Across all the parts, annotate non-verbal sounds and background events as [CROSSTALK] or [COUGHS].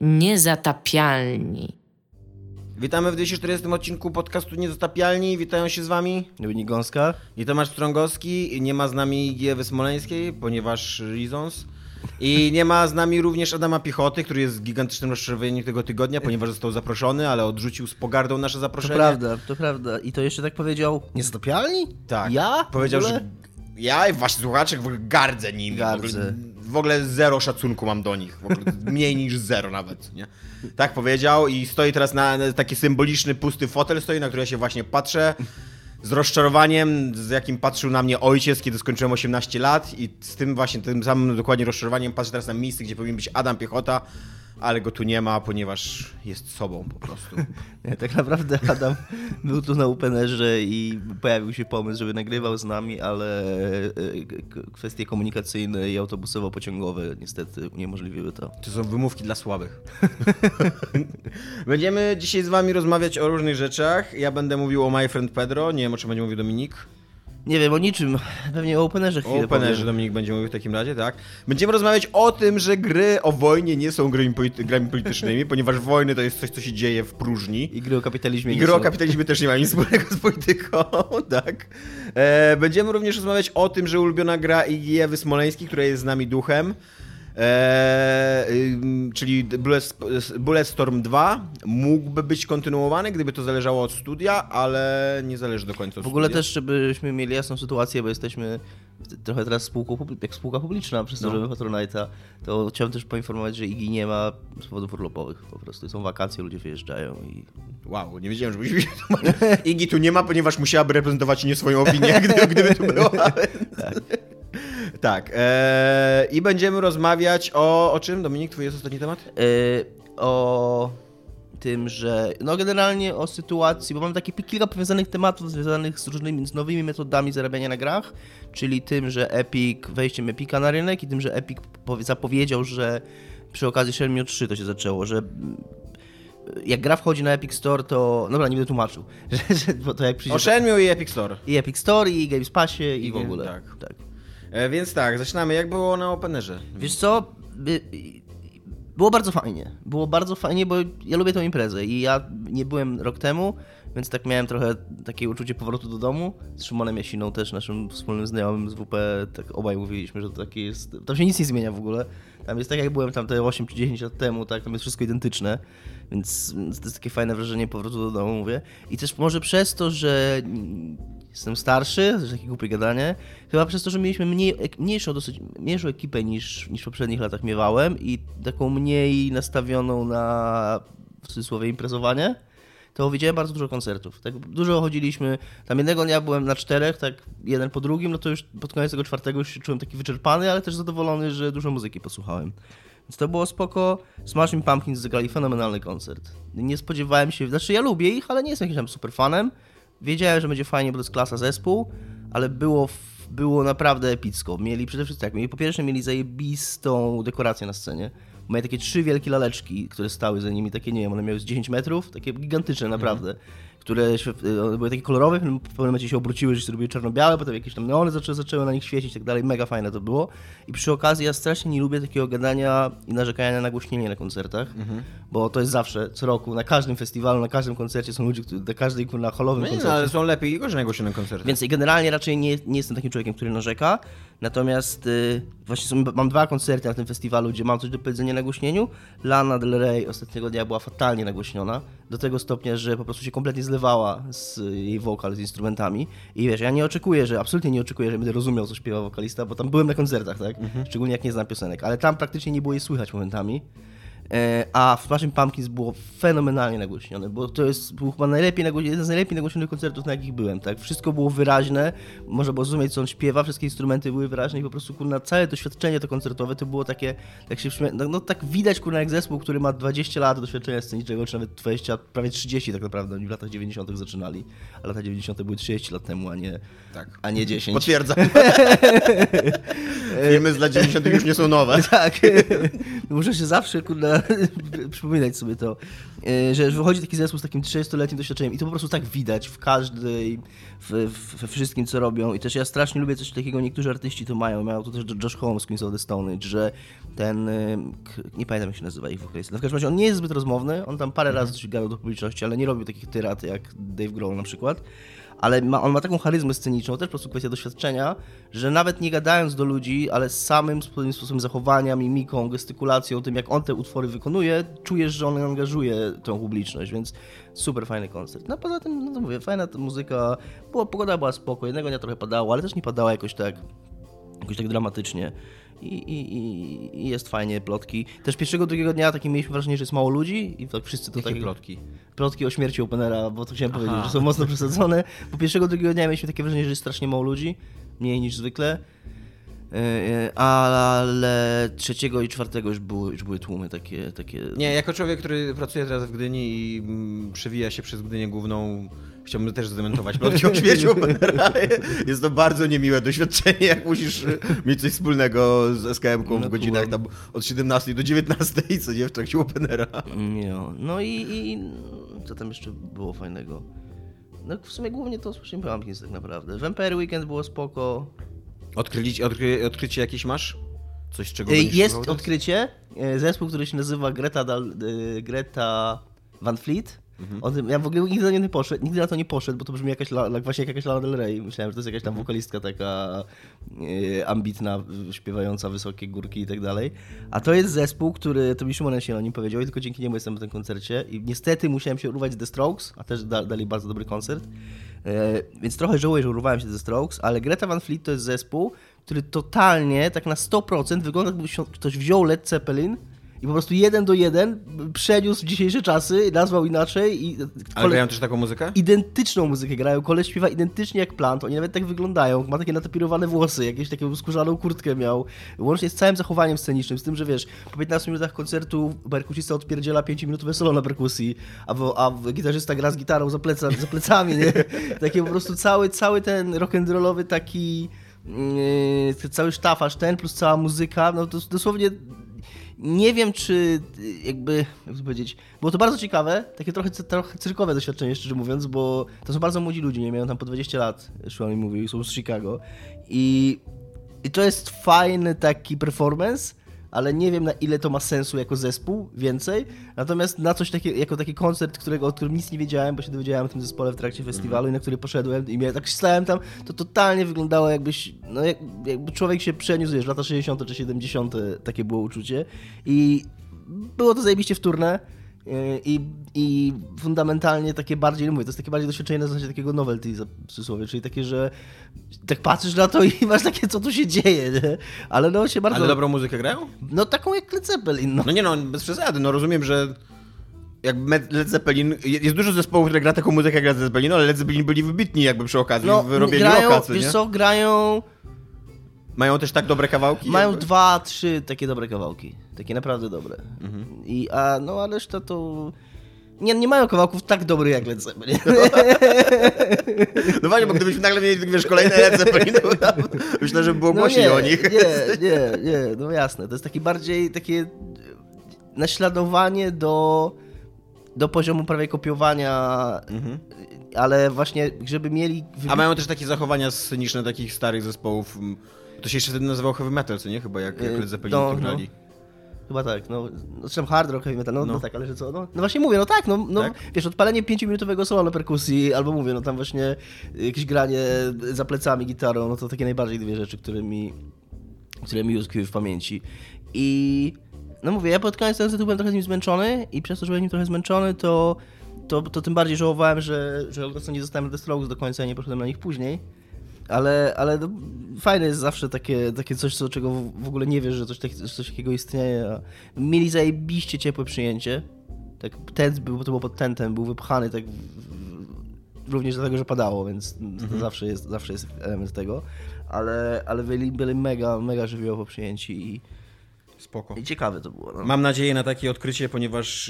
Niezatapialni. Witamy w 240 odcinku podcastu Niezatapialni. Witają się z wami Dominik Gąska. i Tomasz Strągowski. Nie ma z nami Giewy Smoleńskiej, ponieważ reasons. I nie ma z nami również Adama Piechoty, który jest gigantycznym rozczarowaniem tego tygodnia, ponieważ został zaproszony, ale odrzucił z pogardą nasze To zaproszenie. prawda, to prawda. I to jeszcze tak powiedział, niezatopialni? Tak. Ja? Powiedział, że ja i wasi słuchacze w ogóle gardzę nimi. Gardzę. W, ogóle, zero szacunku mam do nich. W ogóle mniej niż zero nawet, nie? Tak powiedział i stoi teraz na, na taki symboliczny, pusty fotel stoi, na który ja się właśnie patrzę. Z rozczarowaniem, z jakim patrzył na mnie ojciec, kiedy skończyłem 18 lat i z tym właśnie, tym samym dokładnie rozczarowaniem patrzę teraz na miejsce, gdzie powinien być Adam Piechota, ale go tu nie ma, ponieważ jest sobą po prostu. [LAUGHS] Nie, tak naprawdę Adam był tu na Openerze i pojawił się pomysł, żeby nagrywał z nami, ale e, k- kwestie komunikacyjne i autobusowo-pociągowe niestety uniemożliwiły to. To są wymówki dla słabych. [LAUGHS] Będziemy dzisiaj z wami rozmawiać o różnych rzeczach. Ja będę mówił o My Friend Pedro. Nie wiem, o czym będzie mówił Dominik. Nie wiem o niczym, pewnie o Openerze O chwilę Openerze powiem. Dominik będzie mówił w takim razie, tak. Będziemy rozmawiać o tym, że gry o wojnie nie są grami, polity- grami politycznymi, ponieważ wojny to jest coś, co się dzieje w próżni. I gry o kapitalizmie I gry o kapitalizmie też nie mają nic wspólnego z polityką, [LAUGHS] tak. E, będziemy również rozmawiać o tym, że ulubiona gra Iggy Ewy Smoleńskiej, która jest z nami duchem, e, czyli Bullet, Bulletstorm 2 mógłby być kontynuowany, gdyby to zależało od studia, ale nie zależy do końca od W ogóle studia. też, żebyśmy mieli jasną sytuację, bo jesteśmy trochę teraz spółką, jak spółka publiczna przez to, No. Patronite'a, to chciałem też poinformować, że IGI nie ma z powodów urlopowych po prostu. Są wakacje, ludzie wyjeżdżają i... Wow, nie wiedziałem, że musi [LAUGHS] Iggy tu nie ma, ponieważ musiałaby reprezentować nie swoją opinię, [LAUGHS] gdyby, gdyby tu była. Tak. [LAUGHS] tak e, I będziemy rozmawiać o, o czym? Dominik, twój jest ostatni temat? Yy, o tym, że no generalnie o sytuacji, bo mam takie kilka powiązanych tematów związanych z różnymi, z nowymi metodami zarabiania na grach, czyli tym, że Epic, wejściem Epica na rynek i tym, że Epic powie- zapowiedział, że przy okazji Shenmue 3 to się zaczęło, że mm, jak gra wchodzi na Epic Store, to... Dobra, nie będę tłumaczył, [LAUGHS] że, że, bo to jak przyjdzie... O Shenmue i Epic Store. I Epic Store, i Games Passie, i, I w ogóle. tak. tak. E, więc tak, zaczynamy. Jak było na Openerze? Wiesz co? By- Było bardzo fajnie. Było bardzo fajnie, bo ja lubię tę imprezę i ja nie byłem rok temu, więc tak miałem trochę takie uczucie powrotu do domu. Z Szymonem Jasiną też, naszym wspólnym znajomym z WP, tak obaj mówiliśmy, że to takie jest... Tam się nic nie zmienia w ogóle. Tam jest tak, jak byłem tam te 8 czy 10 lat temu, tak? Tam jest wszystko identyczne, więc to jest takie fajne wrażenie powrotu do domu, mówię. I też może przez to, że jestem starszy, to jest takie głupie gadanie, chyba przez to, że mieliśmy mniej, mniejszą, dosyć mniejszą ekipę niż, niż w poprzednich latach miewałem i taką mniej nastawioną na w cudzysłowie imprezowanie, to widziałem bardzo dużo koncertów. Tak dużo chodziliśmy, tam jednego dnia byłem na czterech, tak jeden po drugim, no to już pod koniec tego czwartego już się czułem taki wyczerpany, ale też zadowolony, że dużo muzyki posłuchałem. Więc to było spoko. Smashing Pumpkins zagrali fenomenalny koncert. Nie spodziewałem się, znaczy ja lubię ich, ale nie jestem jakimś tam super fanem. Wiedziałem, że będzie fajnie, bo to jest klasa zespół, ale było, było naprawdę epicko. Mieli przede wszystkim tak, mieli, po pierwsze mieli zajebistą dekorację na scenie. Mieli takie trzy wielkie laleczki, które stały za nimi, takie nie wiem, one miały z 10 metrów, takie gigantyczne naprawdę. Które świe- one były takie kolorowe, w pewnym momencie się obróciły, że się zrobiły czarno-białe, potem jakieś tam neony zaczęły, zaczęły na nich świecić i tak dalej. Mega fajne to było. I przy okazji ja strasznie nie lubię takiego gadania i narzekania na nagłośnienie na koncertach, bo to jest zawsze, co roku, na każdym festiwalu, na każdym koncercie są ludzie, którzy, na każdej na holowym No no, koncercie. ale są lepiej i gorzej nagłośnione koncerty. Więc generalnie raczej nie, nie jestem takim człowiekiem, który narzeka. Natomiast y, właśnie są, mam dwa koncerty na tym festiwalu, gdzie mam coś do powiedzenia na głośnieniu. Lana Del Rey ostatniego dnia była fatalnie nagłośniona. Do tego stopnia, że po prostu się kompletnie zlewała z jej wokal z instrumentami. I wiesz, ja nie oczekuję, że absolutnie nie oczekuję, że będę rozumiał, co śpiewa wokalista, bo tam byłem na koncertach, tak? Szczególnie jak nie znam piosenek. Ale tam praktycznie nie było jej słychać momentami. E, A w Smashing Pumpkins było fenomenalnie nagłośnione, bo to jest był chyba najlepiej jeden z najlepiej nagłośnionych koncertów, na jakich byłem, tak? Wszystko było wyraźne, można było zrozumieć, co on śpiewa, wszystkie instrumenty były wyraźne i po prostu, kurna, całe doświadczenie to koncertowe to było takie, tak się no, no tak widać, kurna, jak zespół, który ma 20 lat doświadczenia scenicznego, czy nawet 20, prawie 30 tak naprawdę, oni w latach 90 zaczynali, a lata 90 były 30 lat temu, a nie, Tak. a nie 10. Potwierdzam. [LAUGHS] Filmy z lat 90 już nie są nowe. Tak. [LAUGHS] Muszę się zawsze, kurna, [LAUGHS] przypominać sobie to, e, że wychodzi taki zespół z takim 30-letnim doświadczeniem i to po prostu tak widać w każdej, we wszystkim, co robią. I też ja strasznie lubię coś takiego, niektórzy artyści to mają. Miał to też Josh Holmes Queens of the Stone Age, że ten, e, nie pamiętam jak się nazywa ich wokalista. No w każdym razie on nie jest zbyt rozmowny, on tam parę razy coś gadał do publiczności, ale nie robił takich tyrat jak Dave Grohl na przykład ale ma, on ma taką charyzmę sceniczną, też po prostu kwestia doświadczenia, że nawet nie gadając do ludzi, ale samym sposobem zachowania, mimiką, gestykulacją, tym jak on te utwory wykonuje, czujesz, że on angażuje tą publiczność, więc super fajny koncert. No poza tym, no to mówię, fajna ta muzyka, była, pogoda była spoko, jednego dnia trochę padało, ale też nie padała jakoś tak, jakoś tak dramatycznie. I, i, i, jest fajnie, plotki. Też pierwszego, drugiego dnia takie mieliśmy wrażenie, że jest mało ludzi i tak wszyscy to Jakie plotki? Plotki o śmierci Openera, bo to chciałem Aha. powiedzieć, że są mocno przesadzone. Bo pierwszego, drugiego dnia mieliśmy takie wrażenie, że jest strasznie mało ludzi, mniej niż zwykle. E, e, ale trzeciego i czwartego już były, już były tłumy takie, takie. Nie, jako człowiek, który pracuje teraz w Gdyni i mm, przewija się przez Gdynię główną Chciałbym też zdementować plotki o śmierci Openera. Jest to bardzo niemiłe doświadczenie, jak musisz mieć coś wspólnego z SKM-ką w no godzinach tam od 17 do 19, co nie, w trakcie Openera. No, no i, i co tam jeszcze było fajnego? No w sumie głównie to Smashing Pumpkins tak naprawdę. Vampire Weekend było spoko. Odkrycie, odkry, odkrycie jakieś masz? Coś, czego Jest odkrycie. E, zespół, który się nazywa Greta, Dal, e, Greta Van Fleet Mhm. ja w ogóle nigdy na, nie poszedł, nigdy na to nie poszedł, bo to brzmi jakaś, jak właśnie jak jakaś Lana Del Rey. Myślałem, że to jest jakaś tam mhm. wokalistka taka e, ambitna, śpiewająca wysokie górki i tak dalej. A to jest zespół, który, to mi Szymon się o nim powiedział i tylko dzięki niemu jestem w tym koncercie. I niestety musiałem się urwać z The Strokes, a też da, dali bardzo dobry koncert. E, więc trochę żałuję, że urwałem się The Strokes, ale Greta Van Fleet to jest zespół, który totalnie, tak na 100% wygląda jakby ktoś wziął Led Zeppelin i po prostu jeden do jeden przeniósł w dzisiejsze czasy, nazwał inaczej. I Ale grają też taką muzykę? Identyczną muzykę grają. Koleś śpiewa identycznie jak Plant. Oni nawet tak wyglądają. Ma takie natapirowane włosy, jakieś taką skórzaną kurtkę miał. Łącznie z całym zachowaniem scenicznym. Z tym, że wiesz, po 15 minutach koncertu perkusista odpierdziela 5-minutowe solo na perkusji, a, a gitarzysta gra z gitarą za, pleca, za plecami, nie? [LAUGHS] Takie po prostu cały, cały ten rock'n'rollowy taki... Yy, cały sztafaż ten plus cała muzyka, no to dosłownie nie wiem, czy jakby, jak to powiedzieć, było to bardzo ciekawe, takie trochę, trochę cyrkowe doświadczenie, szczerze mówiąc, bo to są bardzo młodzi ludzie, nie? Mają tam po 20 lat, Szłam mi mówił, są z Chicago i, i to jest fajny taki performance, ale nie wiem na ile to ma sensu jako zespół więcej. Natomiast na coś takiego, jako taki koncert, którego, o którym nic nie wiedziałem, bo się dowiedziałem o tym zespole w trakcie festiwalu i na który poszedłem i mnie tak stałem tam, to totalnie wyglądało jakbyś, no jak, jakby człowiek się przeniósł, wiesz, lata 60 czy 70 takie było uczucie i było to zajebiście wtórne i, I fundamentalnie takie bardziej, no mówię, to jest takie bardziej doświadczenie na zasadzie takiego novelty w cudzysłowie, czyli takie, że tak patrzysz na to i [LAUGHS] masz takie, co tu się dzieje, nie? Ale no się bardzo... Ale dobrą muzykę grają? No taką jak Led Zeppelin, no. No nie no, bez przesady, no rozumiem, że jak Led Zeppelin, jest dużo zespołów, które gra taką muzykę jak Led Zeppelin, ale Led Zeppelin byli wybitni jakby przy okazji no, w robieniu grają, rocka, wiesz nie? co, grają... Mają też tak dobre kawałki? Mają jakby? dwa, trzy takie dobre kawałki. Takie naprawdę dobre. Mhm. I, a, no a reszta to... Nie, nie mają kawałków tak dobrych jak Led Zeppelin. [LAUGHS] No właśnie, bo gdybyśmy nagle mieli, wiesz, kolejne Led Zeppelin, to [LAUGHS] myślę, że by było no głośniej nie, o nich. Nie, nie, nie, no jasne. To jest taki bardziej takie naśladowanie do, do poziomu prawie kopiowania, mhm. ale właśnie, żeby mieli... A mają też takie zachowania sceniczne takich starych zespołów to się jeszcze wtedy nazywał heavy metal, co nie? Chyba jak, jak Led Zeppelin no, grali. No. Chyba tak, no, zresztą hard rock, heavy metal, no, no. no, tak, ale że co, no, no właśnie mówię, no tak, no, no tak? wiesz, odpalenie 5-minutowego solo na perkusji, albo mówię, no tam właśnie jakieś granie za plecami gitarą, no to takie najbardziej dwie rzeczy, które mi, które mi utkwiły w pamięci. I no mówię, ja pod koniec tego byłem trochę z nim zmęczony i przez to, że byłem nim trochę zmęczony, to, to, to tym bardziej żałowałem, że, że nie zostałem The Strokes do końca i nie poszedłem na nich później ale, ale no, fajne jest zawsze takie, takie coś, co, czego w ogóle nie wiesz, że coś, tak, coś takiego istnieje. Mieli zajebiście ciepłe przyjęcie. Tak, tent był, to było pod tentem, był wypchany tak również dlatego, że padało, więc mhm. zawsze, jest, zawsze jest element tego. Ale, ale byli, byli mega, mega żywiołowo przyjęci i Spoko. I ciekawe to było. No. Mam nadzieję na takie odkrycie, ponieważ...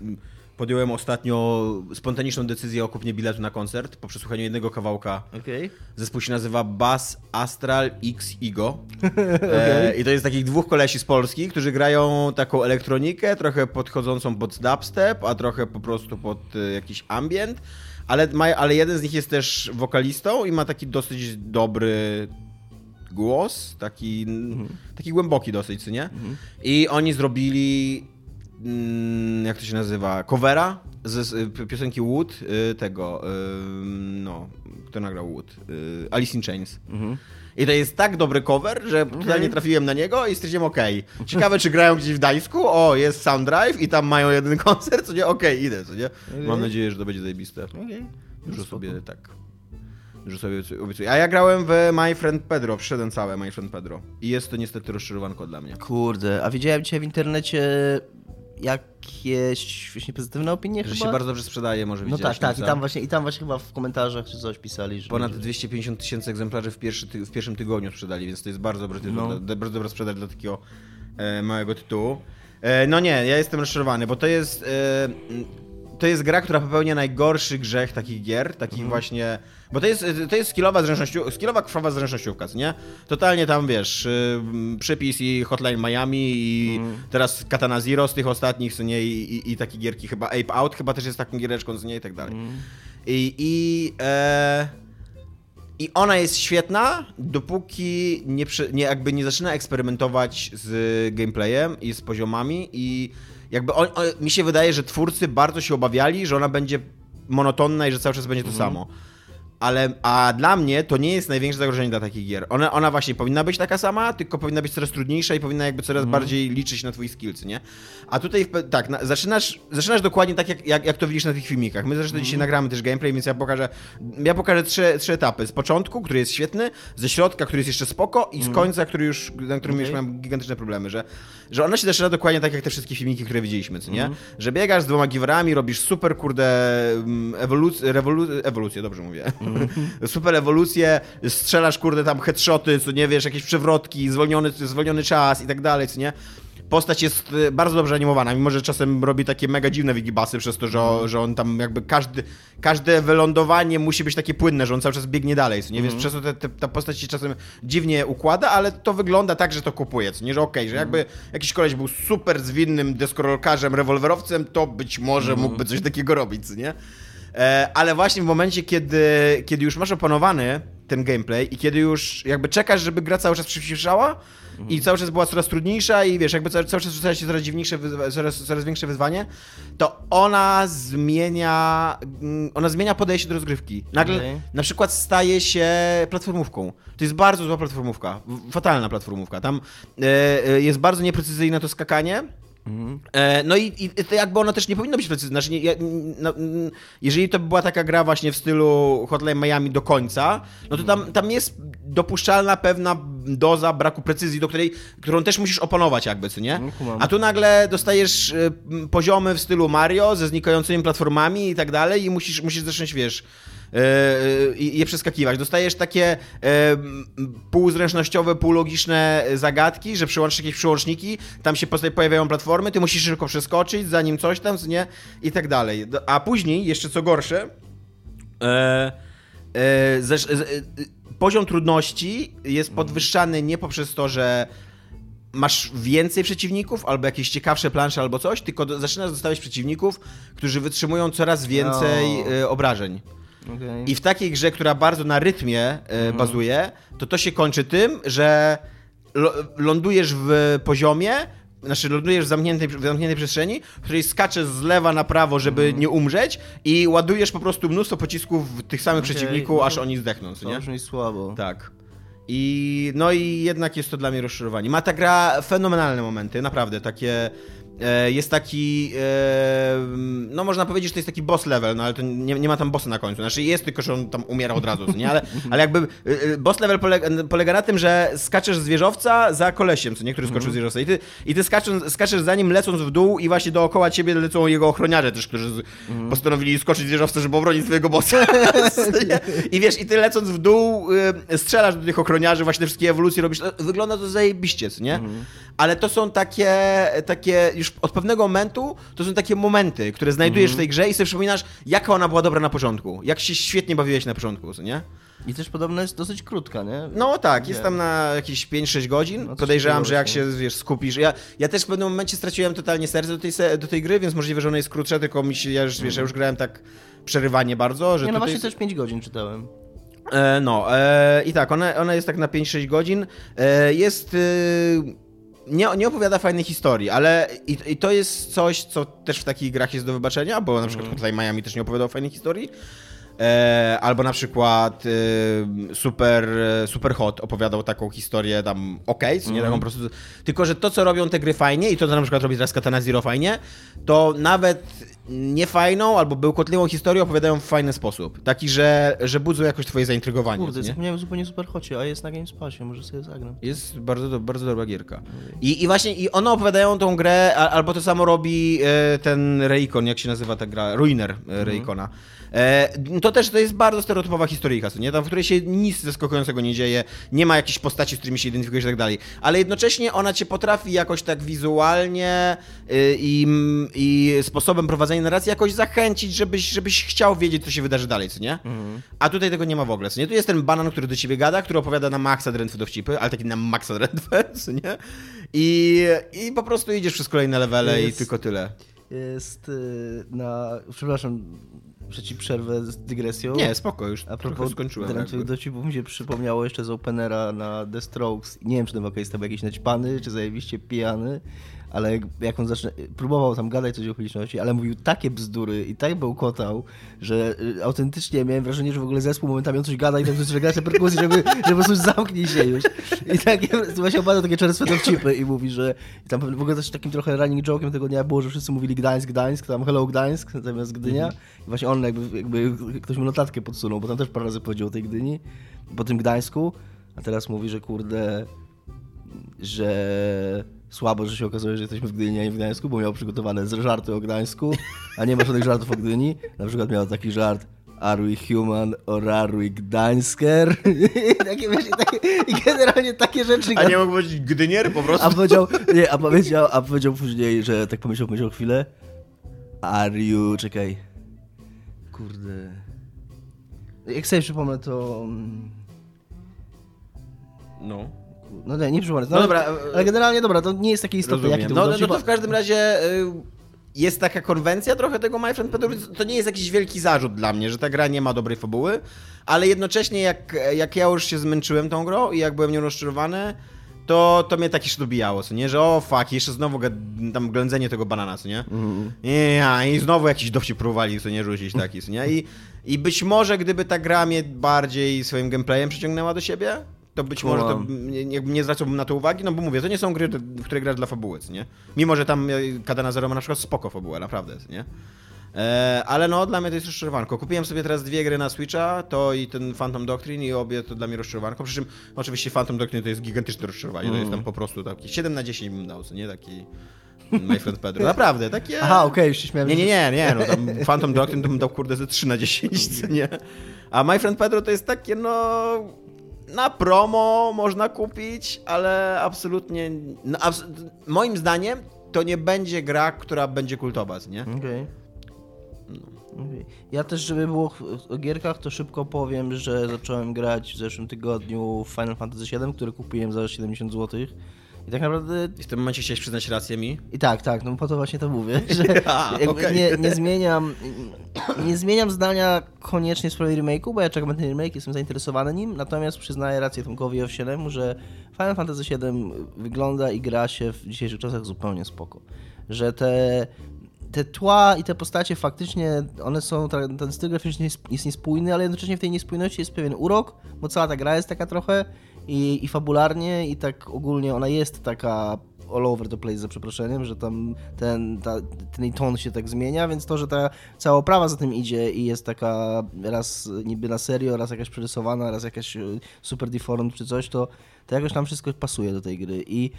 Yy podjąłem ostatnio spontaniczną decyzję o kupnie biletu na koncert po przesłuchaniu jednego kawałka. Okej. Zespół się nazywa Bass Astral X Igo. [LAUGHS] e, I to jest takich dwóch kolesi z Polski, którzy grają taką elektronikę, trochę podchodzącą pod dubstep, a trochę po prostu pod e, jakiś ambient. Ale, ma, ale jeden z nich jest też wokalistą i ma taki dosyć dobry głos, taki, taki głęboki dosyć, nie? I oni zrobili, jak to się nazywa, covera z, z p- piosenki Wood, y, tego, y, no, kto nagrał Wood? Y, Alice in Chains. I to jest tak dobry cover, że totalnie trafiłem na niego i stwierdziłem, okej, ciekawe czy grają gdzieś w Gdańsku, o, jest Sound Drive i tam mają jeden [LAUGHS] koncert, co nie, okej, idę, co nie? Mam nadzieję, że to będzie zajebiste. Okej. Dużo sobie tak. Dużo sobie obiecuję. A ja grałem w My Friend Pedro, przyszedłem całe My Friend Pedro. I jest to niestety rozczarowanko dla mnie. Kurde, a widziałem dzisiaj w internecie jakieś właśnie pozytywne opinie Że chyba? się bardzo dobrze sprzedaje, może No tak, tak, i tam, właśnie, i tam właśnie chyba w komentarzach czy coś pisali, że... Ponad będzie- 250 tysięcy egzemplarzy w, pierwszy w pierwszym tygodniu sprzedali, więc to jest bardzo dobry tytuł, No. dla, bardzo dobra sprzedaż dla takiego e, małego tytułu. E, no nie, ja jestem rozczarowany, bo to jest... E, to jest gra, która popełnia najgorszy grzech takich gier, takich Mhm. właśnie... Bo to jest, to jest skillowa, zręcznościu, skillowa krwawa zręcznościówka, nie? Totalnie tam, wiesz, y, przypis i Hotline Miami i Mhm. teraz Katana Zero z tych ostatnich, co nie? I, i, i takie gierki chyba Ape Out chyba też jest taką giereczką, co nie? I tak dalej. Mhm. I, i, e, I ona jest świetna, dopóki nie, nie, jakby nie zaczyna eksperymentować z gameplayem i z poziomami i jakby on, on, mi się wydaje, że twórcy bardzo się obawiali, że ona będzie monotonna i że cały czas będzie to samo. Ale, a dla mnie to nie jest największe zagrożenie dla takich gier. Ona, ona właśnie powinna być taka sama, tylko powinna być coraz trudniejsza i powinna jakby coraz bardziej liczyć na twój skills, nie? A tutaj, tak, na, zaczynasz, zaczynasz dokładnie tak, jak, jak, jak to widzisz na tych filmikach. My zresztą dzisiaj nagramy też gameplay, więc ja pokażę, ja pokażę trzy, trzy etapy. Z początku, który jest świetny, ze środka, który jest jeszcze spoko i z końca, który już, na którym już Okej. mam gigantyczne problemy, że, że ona się zaczyna dokładnie tak, jak te wszystkie filmiki, które widzieliśmy, co nie? Że biegasz z dwoma giwerami, robisz super, kurde, mm, ewolucję, rewolu- ewolucję, dobrze mówię. [LAUGHS] super ewolucję, strzelasz, kurde, tam headshoty, co nie wiesz, jakieś przewrotki, zwolniony, zwolniony czas i tak dalej, co nie? Postać jest y, bardzo dobrze animowana, mimo że czasem robi takie mega dziwne wigibasy przez to, że, że on tam jakby każdy, każde wylądowanie musi być takie płynne, że on cały czas biegnie dalej, co nie? Więc przez to te, te, ta postać się czasem dziwnie układa, ale to wygląda tak, że to kupuje, co nie? Że okej, że jakby jakiś koleś był super zwinnym deskorolkarzem, rewolwerowcem, to być może mógłby coś takiego robić, co nie? E, ale właśnie w momencie, kiedy, kiedy już masz opanowany ten gameplay i kiedy już jakby czekasz, żeby gra cały czas przyspieszała i cały czas była coraz trudniejsza i wiesz, jakby cały, cały czas rzucała się coraz dziwniejsze, coraz, coraz większe wyzwanie, to ona zmienia, mm, ona zmienia podejście do rozgrywki. Nagle Okej. na przykład staje się platformówką. To jest bardzo zła platformówka, fatalna platformówka. Tam e, e, jest bardzo nieprecyzyjne to skakanie. E, No i, i to jakby ono też nie powinno być precyzyjne. Znaczy, nie, no, jeżeli to by była taka gra właśnie w stylu Hotline Miami do końca, no to tam, tam jest dopuszczalna pewna doza braku precyzji, do której, którą też musisz opanować jakby, co nie? No. A tu nagle dostajesz m, poziomy w stylu Mario ze znikającymi platformami i tak dalej i musisz, musisz zacząć, wiesz, y, y, je przeskakiwać. Dostajesz takie m, półzręcznościowe, półlogiczne zagadki, że przyłączysz jakieś przyłączniki, tam się pojawiają platformy, ty musisz szybko przeskoczyć, zanim coś tam, nie? I tak dalej. A później, jeszcze co gorsze, e, e, e, poziom trudności jest podwyższany nie poprzez to, że masz więcej przeciwników, albo jakieś ciekawsze plansze, albo coś, tylko do, zaczynasz dostawać przeciwników, którzy wytrzymują coraz więcej No. e, obrażeń. Okej. I w takiej grze, która bardzo na rytmie e, bazuje, to to się kończy tym, że lądujesz w poziomie, znaczy lądujesz w zamkniętej, w zamkniętej przestrzeni, w której skaczesz z lewa na prawo, żeby nie umrzeć i ładujesz po prostu mnóstwo pocisków w tych samych Okej, przeciwników, no aż to- oni zdechną, co To nie? brzmi słabo. Tak. I no i jednak jest to dla mnie rozczarowanie. Ma ta gra fenomenalne momenty, naprawdę, takie... E, jest taki, e, no można powiedzieć, że to jest taki boss level, no ale to nie, nie ma tam bossa na końcu. Znaczy jest, tylko że on tam umiera od razu, nie? Ale, [LAUGHS] ale jakby e, boss level polega, polega na tym, że skaczesz z wieżowca za kolesiem, co nie? Który skoczył z wieżowca. I ty, i ty skaczesz, skaczesz za nim lecąc w dół i właśnie dookoła ciebie lecą jego ochroniarze też, którzy z, postanowili skoczyć z wieżowca, żeby obronić swojego bossa. [LAUGHS] [LAUGHS] I wiesz, i ty lecąc w dół strzelasz do tych ochroniarzy, właśnie wszystkie ewolucje robisz. Wygląda to zajebiście, co nie? Ale to są takie, takie już od pewnego momentu to są takie momenty, które znajdujesz Mhm. w tej grze i sobie przypominasz, jaka ona była dobra na początku. Jak się świetnie bawiłeś na początku, co nie? I też podobno jest dosyć krótka, nie? No tak, jest Wiem. tam na jakieś 5-6 godzin. No, Podejrzewam, że jak się wiesz, skupisz. Ja, ja też w pewnym momencie straciłem totalnie serce do tej, do tej gry, więc możliwe, że ona jest krótsza, tylko mi się, ja już, wiesz, ja już grałem tak przerywanie bardzo, że Nie, no właśnie też 5 godzin czytałem. E, no, e, i tak, ona, ona jest tak na 5-6 godzin. E, jest. Nie, nie opowiada fajnej historii, ale i, i to jest coś, co też w takich grach jest do wybaczenia, bo na przykład Hotline Miami też nie opowiadał fajnej historii. E, albo na przykład e, Super, e, Super Hot opowiadał taką historię tam co nie taką po prostu. Tylko, że to, co robią te gry fajnie i to, co na przykład robi teraz Katana Zero fajnie, to nawet niefajną albo bełkotliwą historię opowiadają w fajny sposób. Taki, że, że budzą jakoś twoje zaintrygowanie. Kurde, nie? zapomniałem zupełnie super chocie, a jest na GameSpassie, może sobie zagram. Jest bardzo, do, bardzo dobra gierka. I, I właśnie i one opowiadają tą grę, a, albo to samo robi e, ten Raycon, jak się nazywa ta gra? Ruiner Mhm. E, to też to jest bardzo stereotypowa historyjka, co nie? Tam, w której się nic zaskakującego nie dzieje, nie ma jakichś postaci, z którymi się identyfikujesz i tak dalej. Ale jednocześnie ona cię potrafi jakoś tak wizualnie y, i, i sposobem prowadzenia narracji jakoś zachęcić, żebyś, żebyś chciał wiedzieć, co się wydarzy dalej, co nie? A tutaj tego nie ma w ogóle, co nie? Tu jest ten banan, który do ciebie gada, który opowiada na maksa drętwe dowcipy, ale taki na maksa drętwe, [LAUGHS] co nie? I, I po prostu idziesz przez kolejne levele i Jest- tylko tyle. Jest y, na... Przepraszam, że ci przerwę z dygresją. Nie, spoko, już A propos skończyłem. jakby. dowcipów mi się przypomniało jeszcze z Openera na The Strokes. Nie wiem, czy ten wokal jest tam jakiś naćpany, czy zajebiście pijany, ale jak- on zacznie, próbował tam gadać coś o publiczności, ale mówił takie bzdury i tak bełkotał, że y, autentycznie miałem wrażenie, że w ogóle zespół momentami on coś gada i tam coś gra te perkusji, żeby, żeby po prostu zamknij się już. I takie, właśnie opada takie czerstwe dowcipy i mówi, że i tam w ogóle też takim trochę running joke'em tego dnia było, że wszyscy mówili Gdańsk, Gdańsk, tam Hello Gdańsk zamiast Gdynia. I właśnie on jakby, jakby ktoś mu notatkę podsunął, bo tam też parę razy powiedział o tej Gdyni, po tym Gdańsku, a teraz mówi, że kurde, że słabo, że się okazuje, że jesteśmy w Gdyni, a nie w Gdańsku, bo miał przygotowane z- żarty o Gdańsku, a nie ma żadnych żartów o Gdyni. Na przykład miał taki żart Are we human or are we Gdańsker? I, [LAUGHS] takie, wiesz, i, takie, I generalnie takie rzeczy A nie mógł być Gdynier po prostu? a powiedział, nie, a powiedział, a powiedział później, że tak pomyślał, pomyślał chwilę. Are you, czekaj. Kurde. Jak sobie przypomnę, to... mm, No. No nie, nie przypomnę. No dobra, Ale generalnie dobra, to nie jest takie istotne, Rozumiem. jaki to No, no, no to w każdym razie y, jest taka konwencja trochę tego My Friend Pedro. To nie jest jakiś wielki zarzut dla mnie, że ta gra nie ma dobrej fabuły, ale jednocześnie jak, jak ja już się zmęczyłem tą grą i jak byłem nią rozczarowany, to, to mnie tak jeszcze dobijało, co nie? Że o fuck, jeszcze znowu tam ględzenie tego banana, co nie? Nie, ja, i znowu jakiś dowcip próbowali, co nie rzucić taki, co nie? I, I być może gdyby ta gra mnie bardziej swoim gameplayem przyciągnęła do siebie, to być może to nie, nie, zwracałbym na to uwagi, no bo mówię, to nie są gry, w które grasz dla fabuły, nie? Mimo, że tam e, Katana Zero ma na przykład spoko fabułę, naprawdę, nie? E, ale no, dla mnie to jest rozczarowanko. Kupiłem sobie teraz dwie gry na Switcha, to i ten Phantom Doctrine i obie to dla mnie rozczarowanko, przy czym oczywiście Phantom Doctrine to jest gigantyczne rozczarowanie, to jest tam po prostu taki 7 na 10 bym dał, nie? Taki My Friend Pedro. Naprawdę, takie... Aha, okej, już się śmiałem. Nie, nie, nie, nie, no tam Phantom Doctrine to bym dał kurde ze 3 na 10, co nie? A My Friend Pedro to jest takie, no... Na promo można kupić, ale absolutnie... No, abs moim zdaniem to nie będzie gra, która będzie kultowa, nie? Okej. Okej. Ja też, żeby było o gierkach, to szybko powiem, że zacząłem grać w zeszłym tygodniu w Final Fantasy VII, który kupiłem za 70 zł. I tak naprawdę I w tym momencie chciałeś przyznać rację mi? I tak, tak, no po to właśnie to mówię, [LAUGHS] że A, jakby okej. nie, nie zmieniam nie zmieniam zdania koniecznie w sprawie remake'u, bo ja czekam na ten remake, jestem zainteresowany nim, natomiast przyznaję rację Tomkowi Owsielemu, że Final Fantasy VII wygląda i gra się w dzisiejszych czasach zupełnie spoko. Że te, te tła i te postacie faktycznie, one są, ten styl graficzny jest, jest niespójny, ale jednocześnie w tej niespójności jest pewien urok, bo cała ta gra jest taka trochę i, i fabularnie i tak ogólnie ona jest taka all over the place za przeproszeniem, że tam ten, ta, ten ton się tak zmienia, więc to, że ta cała oprawa za tym idzie i jest taka raz niby na serio, raz jakaś przerysowana, raz jakaś e, super deformed czy coś, to, to jakoś tam wszystko pasuje do tej gry. I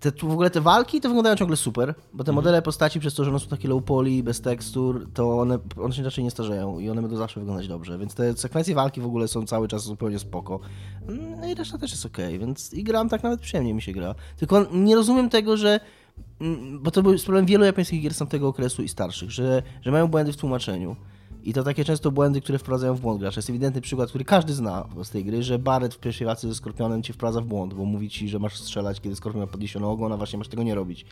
te, tu w ogóle te walki to wyglądają ciągle super, bo te modele postaci przez to, że one są takie low poly, bez tekstur, to one, one się raczej nie starzeją i one będą zawsze wyglądać dobrze, więc te sekwencje walki w ogóle są cały czas zupełnie spoko. No i reszta też jest okej, więc i gram tak nawet przyjemnie mi się gra. Tylko nie rozumiem tego, że mm, bo to był problem wielu japońskich gier z tamtego okresu i starszych, że, że mają błędy w tłumaczeniu. I to takie często błędy, które wprowadzają w błąd gracza. Jest ewidentny przykład, który każdy zna z tej gry, że Barret w pierwszej walce ze Skorpionem cię wprowadza w błąd, bo mówi ci, że masz strzelać, kiedy Skorpion ma podniesioną ogon, a właśnie masz tego nie robić.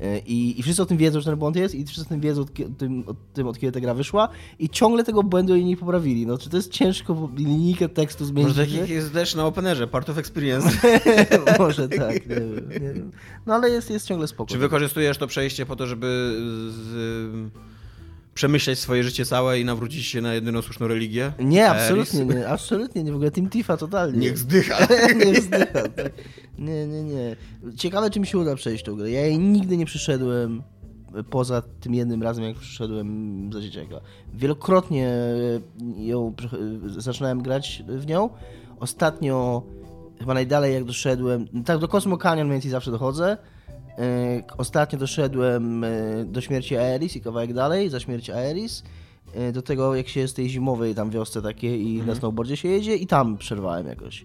E, I, I wszyscy o tym wiedzą, że ten błąd jest i wszyscy o tym wiedzą od, tym, od tym, od kiedy ta gra wyszła i ciągle tego błędu oni nie poprawili. No, czy to jest ciężko linijkę tekstu zmienić? Może tak że- jak jest też na Openerze, part of experience. [LAUGHS] Może tak, nie wiem, nie wiem. No ale jest, jest ciągle spoko. Czy wykorzystujesz to przejście po to, żeby z, przemyśleć swoje życie całe i nawrócić się na jedyną słuszną religię? Nie, Eris? absolutnie nie, absolutnie nie, w ogóle Team Tifa totalnie. Niech zdycha. [LAUGHS] nie wzdycham. Tak. Nie, nie, nie. Ciekawe, czy mi się uda przejść tą grę. Ja jej nigdy nie przyszedłem poza tym jednym razem, jak przyszedłem za dzieciaka. Wielokrotnie ją prze- zaczynałem grać w nią. Ostatnio, chyba najdalej jak doszedłem, tak do Cosmo Canyon mniej więcej zawsze dochodzę. E, Ostatnio doszedłem e, do śmierci Aeris i kawałek dalej, za śmierć Aeris. E, Do tego, jak się jest tej zimowej tam wiosce takiej i na snowboardzie się jedzie i tam przerwałem jakoś.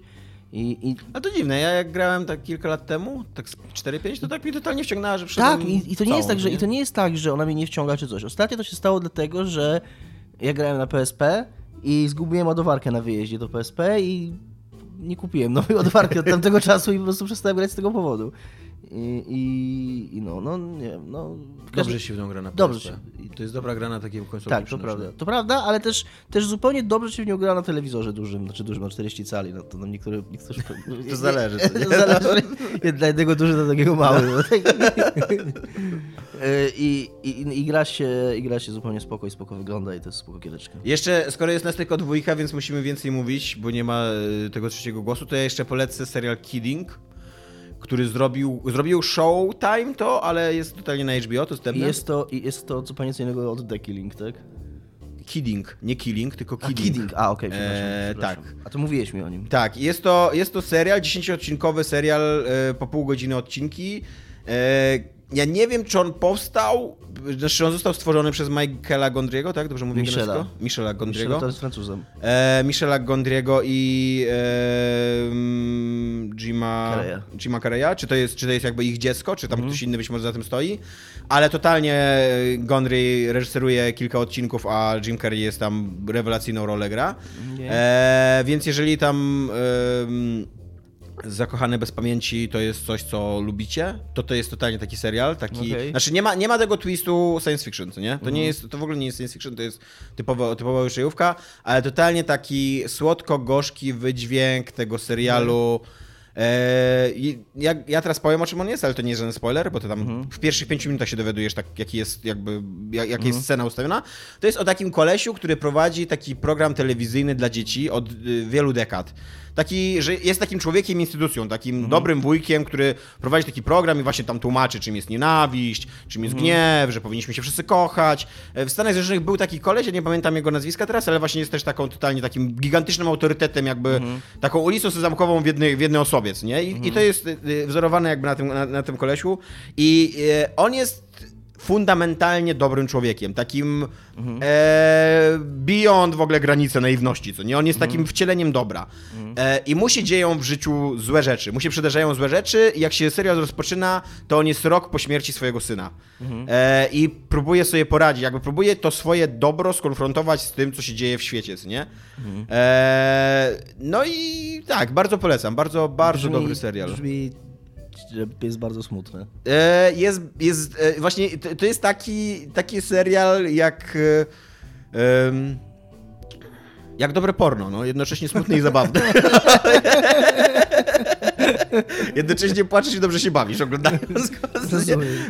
I, i A to dziwne, ja jak grałem tak kilka lat temu, tak z 4-5, to tak mi totalnie wciągnęła, że tak, i, i to nie całą, jest tak, że i to nie jest tak, że ona mnie nie wciąga czy coś. Ostatnio to się stało dlatego, że ja grałem na PSP i zgubiłem ładowarkę na wyjeździe do PSP i nie kupiłem nowej [LAUGHS] ładowarki od tamtego czasu i po prostu przestałem grać z tego powodu. I, i, i no, no nie wiem, no... Dobrze się w tą grę na Dobrze PSP. się- To jest dobra gra na takim konsoli Tak, to prawda. To prawda, ale też, też zupełnie dobrze się w nią gra na telewizorze dużym, znaczy dużym, na 40 cali, no to no niektóre... niektórzy, [LAUGHS] To zależy, nie? [LAUGHS] zależy. Dla jednego duży, dla drugiego mały. no [LAUGHS] I, i, i, gra się, I gra się zupełnie spoko i spoko wygląda i to jest spoko giereczka. Jeszcze, skoro jest nas tylko dwójka, więc musimy więcej mówić, bo nie ma e, tego trzeciego głosu, to ja jeszcze polecę serial Kidding, który zrobił, zrobił Showtime to, ale jest totalnie na HBO, to I jest to, i jest to zupełnie co innego od The Killing, tak? Kidding, nie Killing, tylko A, Kidding. Kidding, a okej, przepraszam, Eee, przepraszam. tak. A to mówiłeś mi o nim. Tak, jest to, jest to serial, 10-odcinkowy serial, e, po pół godziny odcinki. E, ja nie wiem, czy on powstał, znaczy on został stworzony przez Michaela Gondriego, tak? Dobrze mówię Michela. nazwisko? Michela Gondriego. Michel to jest Francuzem. E, Michela Gondriego i e, Jima Carreya. Jima Carreya. Czy to, jest, czy to jest jakby ich dziecko, czy tam ktoś inny być może za tym stoi. Ale totalnie e, Gondry reżyseruje kilka odcinków, a Jim Carrey jest tam rewelacyjną rolę gra. E, więc jeżeli tam Zakochane bez pamięci to jest coś, co lubicie, to to jest totalnie taki serial, taki... Mhm. Znaczy nie ma, nie ma tego twistu science fiction, co nie? To nie jest, to w ogóle nie jest science fiction, to jest typowo, typowa wyszejówka, ale totalnie taki słodko-gorzki wydźwięk tego serialu. E, i ja, ja teraz powiem, o czym on jest, ale to nie jest żaden spoiler, bo to tam Mhm. w pierwszych pięciu minutach się dowiadujesz, tak, jaki jest jakby, jak, jaka jest scena ustawiona. To jest o takim kolesiu, który prowadzi taki program telewizyjny dla dzieci od y, wielu dekad. Taki, że jest takim człowiekiem, instytucją, takim dobrym wujkiem, który prowadzi taki program i właśnie tam tłumaczy, czym jest nienawiść, czym jest gniew, że powinniśmy się wszyscy kochać. E, W Stanach Zjednoczonych był taki koleś, ja nie pamiętam jego nazwiska teraz, ale właśnie jest też taką totalnie takim gigantycznym autorytetem, jakby taką ulicą sezamkową w jednej, w jednej osobie, nie? I, I to jest y, wzorowane jakby na tym, na, na tym kolesiu. I y, on jest fundamentalnie dobrym człowiekiem, takim e, beyond w ogóle granice naiwności, co nie? On jest takim wcieleniem dobra. E, I mu się dzieją w życiu złe rzeczy, mu się przydarzają złe rzeczy i jak się serial rozpoczyna, to on jest rok po śmierci swojego syna. E, I próbuje sobie poradzić, jakby próbuje to swoje dobro skonfrontować z tym, co się dzieje w świecie, co nie? E, no i tak, bardzo polecam, bardzo, bardzo Brzmi- dobry serial. Brzmi, jest bardzo smutny. E, jest, jest e, właśnie, to, to jest taki, taki serial jak e, jak dobre porno, no, jednocześnie smutny i zabawny. [LAUGHS] jednocześnie płaczesz i dobrze się bawisz oglądając go.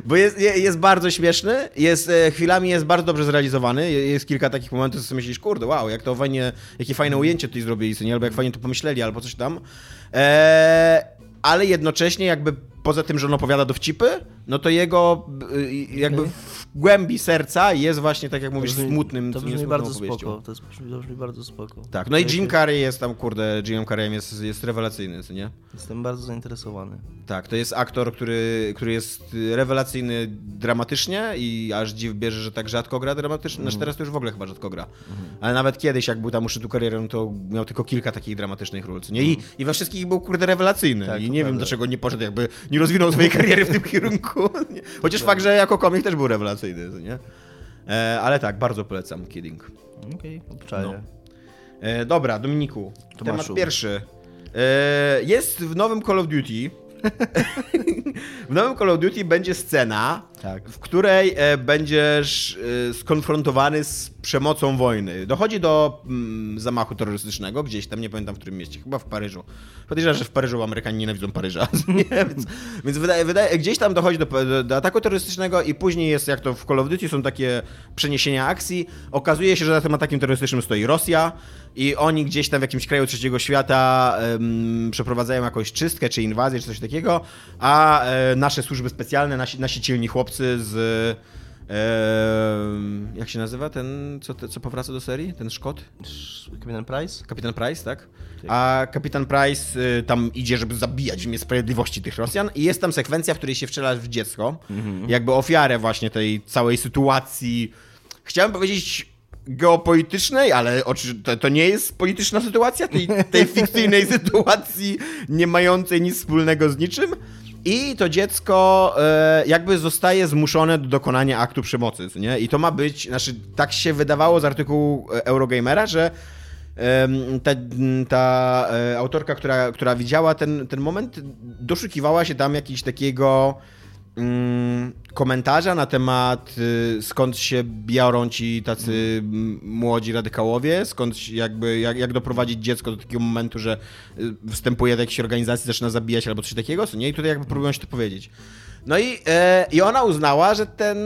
Bo jest, je- jest bardzo śmieszny, jest, e, chwilami jest bardzo dobrze zrealizowany, Je- jest kilka takich momentów, sobie myślisz, kurde, wow, jak to fajnie, jakie fajne ujęcie tutaj zrobili, co nie? albo jak fajnie to pomyśleli, albo coś tam. E, ale jednocześnie jakby poza tym, że on opowiada dowcipy, no to jego y, jakby w głębi serca jest właśnie, tak jak mówisz, brzmi- smutnym, To brzmi smutną bardzo opowieścią. spoko. To, jest, to brzmi bardzo spoko. Tak, no i Jim Carrey jest tam, kurde, Jimem Carreyem jest, jest rewelacyjny, co nie? Jestem bardzo zainteresowany. Tak, to jest aktor, który, który jest rewelacyjny dramatycznie i aż dziw bierze, że tak rzadko gra dramatycznie. Znaczy teraz to już w ogóle chyba rzadko gra. Ale nawet kiedyś, jak był tam u szczytu kariery, no to miał tylko kilka takich dramatycznych ról, co nie? I, I we wszystkich był, kurde, rewelacyjny. Tak, I to nie wiem, dlaczego nie poszedł, jakby nie rozwinął swojej [LAUGHS] kariery w tym kierunku. [LAUGHS] Chociaż fakt, że jako komik też był rewelacyjny, co nie? E, ale tak, bardzo polecam Kidding. Okej, obczaję. No. E, dobra, Dominiku, Tomaszu. temat pierwszy. E, jest w nowym Call of Duty. [LAUGHS] w nowym Call of Duty będzie scena, Tak. w której e, będziesz e, skonfrontowany z przemocą wojny. Dochodzi do mm, zamachu terrorystycznego gdzieś tam, nie pamiętam w którym mieście, chyba w Paryżu. Podejrzewam, że w Paryżu Amerykanie nienawidzą Paryża, [LAUGHS] więc, więc wydaje, wydaje, gdzieś tam dochodzi do, do, do ataku terrorystycznego i później jest, jak to w Call of Duty, są takie przeniesienia akcji. Okazuje się, że za tym atakiem terrorystycznym stoi Rosja i oni gdzieś tam w jakimś kraju trzeciego świata przeprowadzają jakąś czystkę, czy inwazję, czy coś takiego, a e, nasze służby specjalne, nasi, nasi silni chłopcy z... em, jak się nazywa ten, co, co powraca do serii? Ten Szkot? Kapitan Price? Kapitan Price, tak? A kapitan Price y, tam idzie, żeby zabijać w imię sprawiedliwości tych Rosjan i jest tam sekwencja, w której się wciela w dziecko, jakby ofiarę właśnie tej całej sytuacji. Chciałem powiedzieć geopolitycznej, ale to, to nie jest polityczna sytuacja, tej, tej fikcyjnej [LAUGHS] sytuacji, nie mającej nic wspólnego z niczym. I to dziecko e, jakby zostaje zmuszone do dokonania aktu przemocy, nie? I to ma być, znaczy tak się wydawało z artykułu e, Eurogamera, że ta, ta e, autorka, która, która widziała ten, ten moment, doszukiwała się tam jakiegoś takiego komentarza na temat y, skąd się biorą ci tacy mm, młodzi radykałowie, skąd jakby, jak, jak doprowadzić dziecko do takiego momentu, że y, wstępuje do jakiejś organizacji, zaczyna zabijać albo coś takiego, co nie? I tutaj jakby próbują się to powiedzieć. No i, e, i ona uznała, że ten,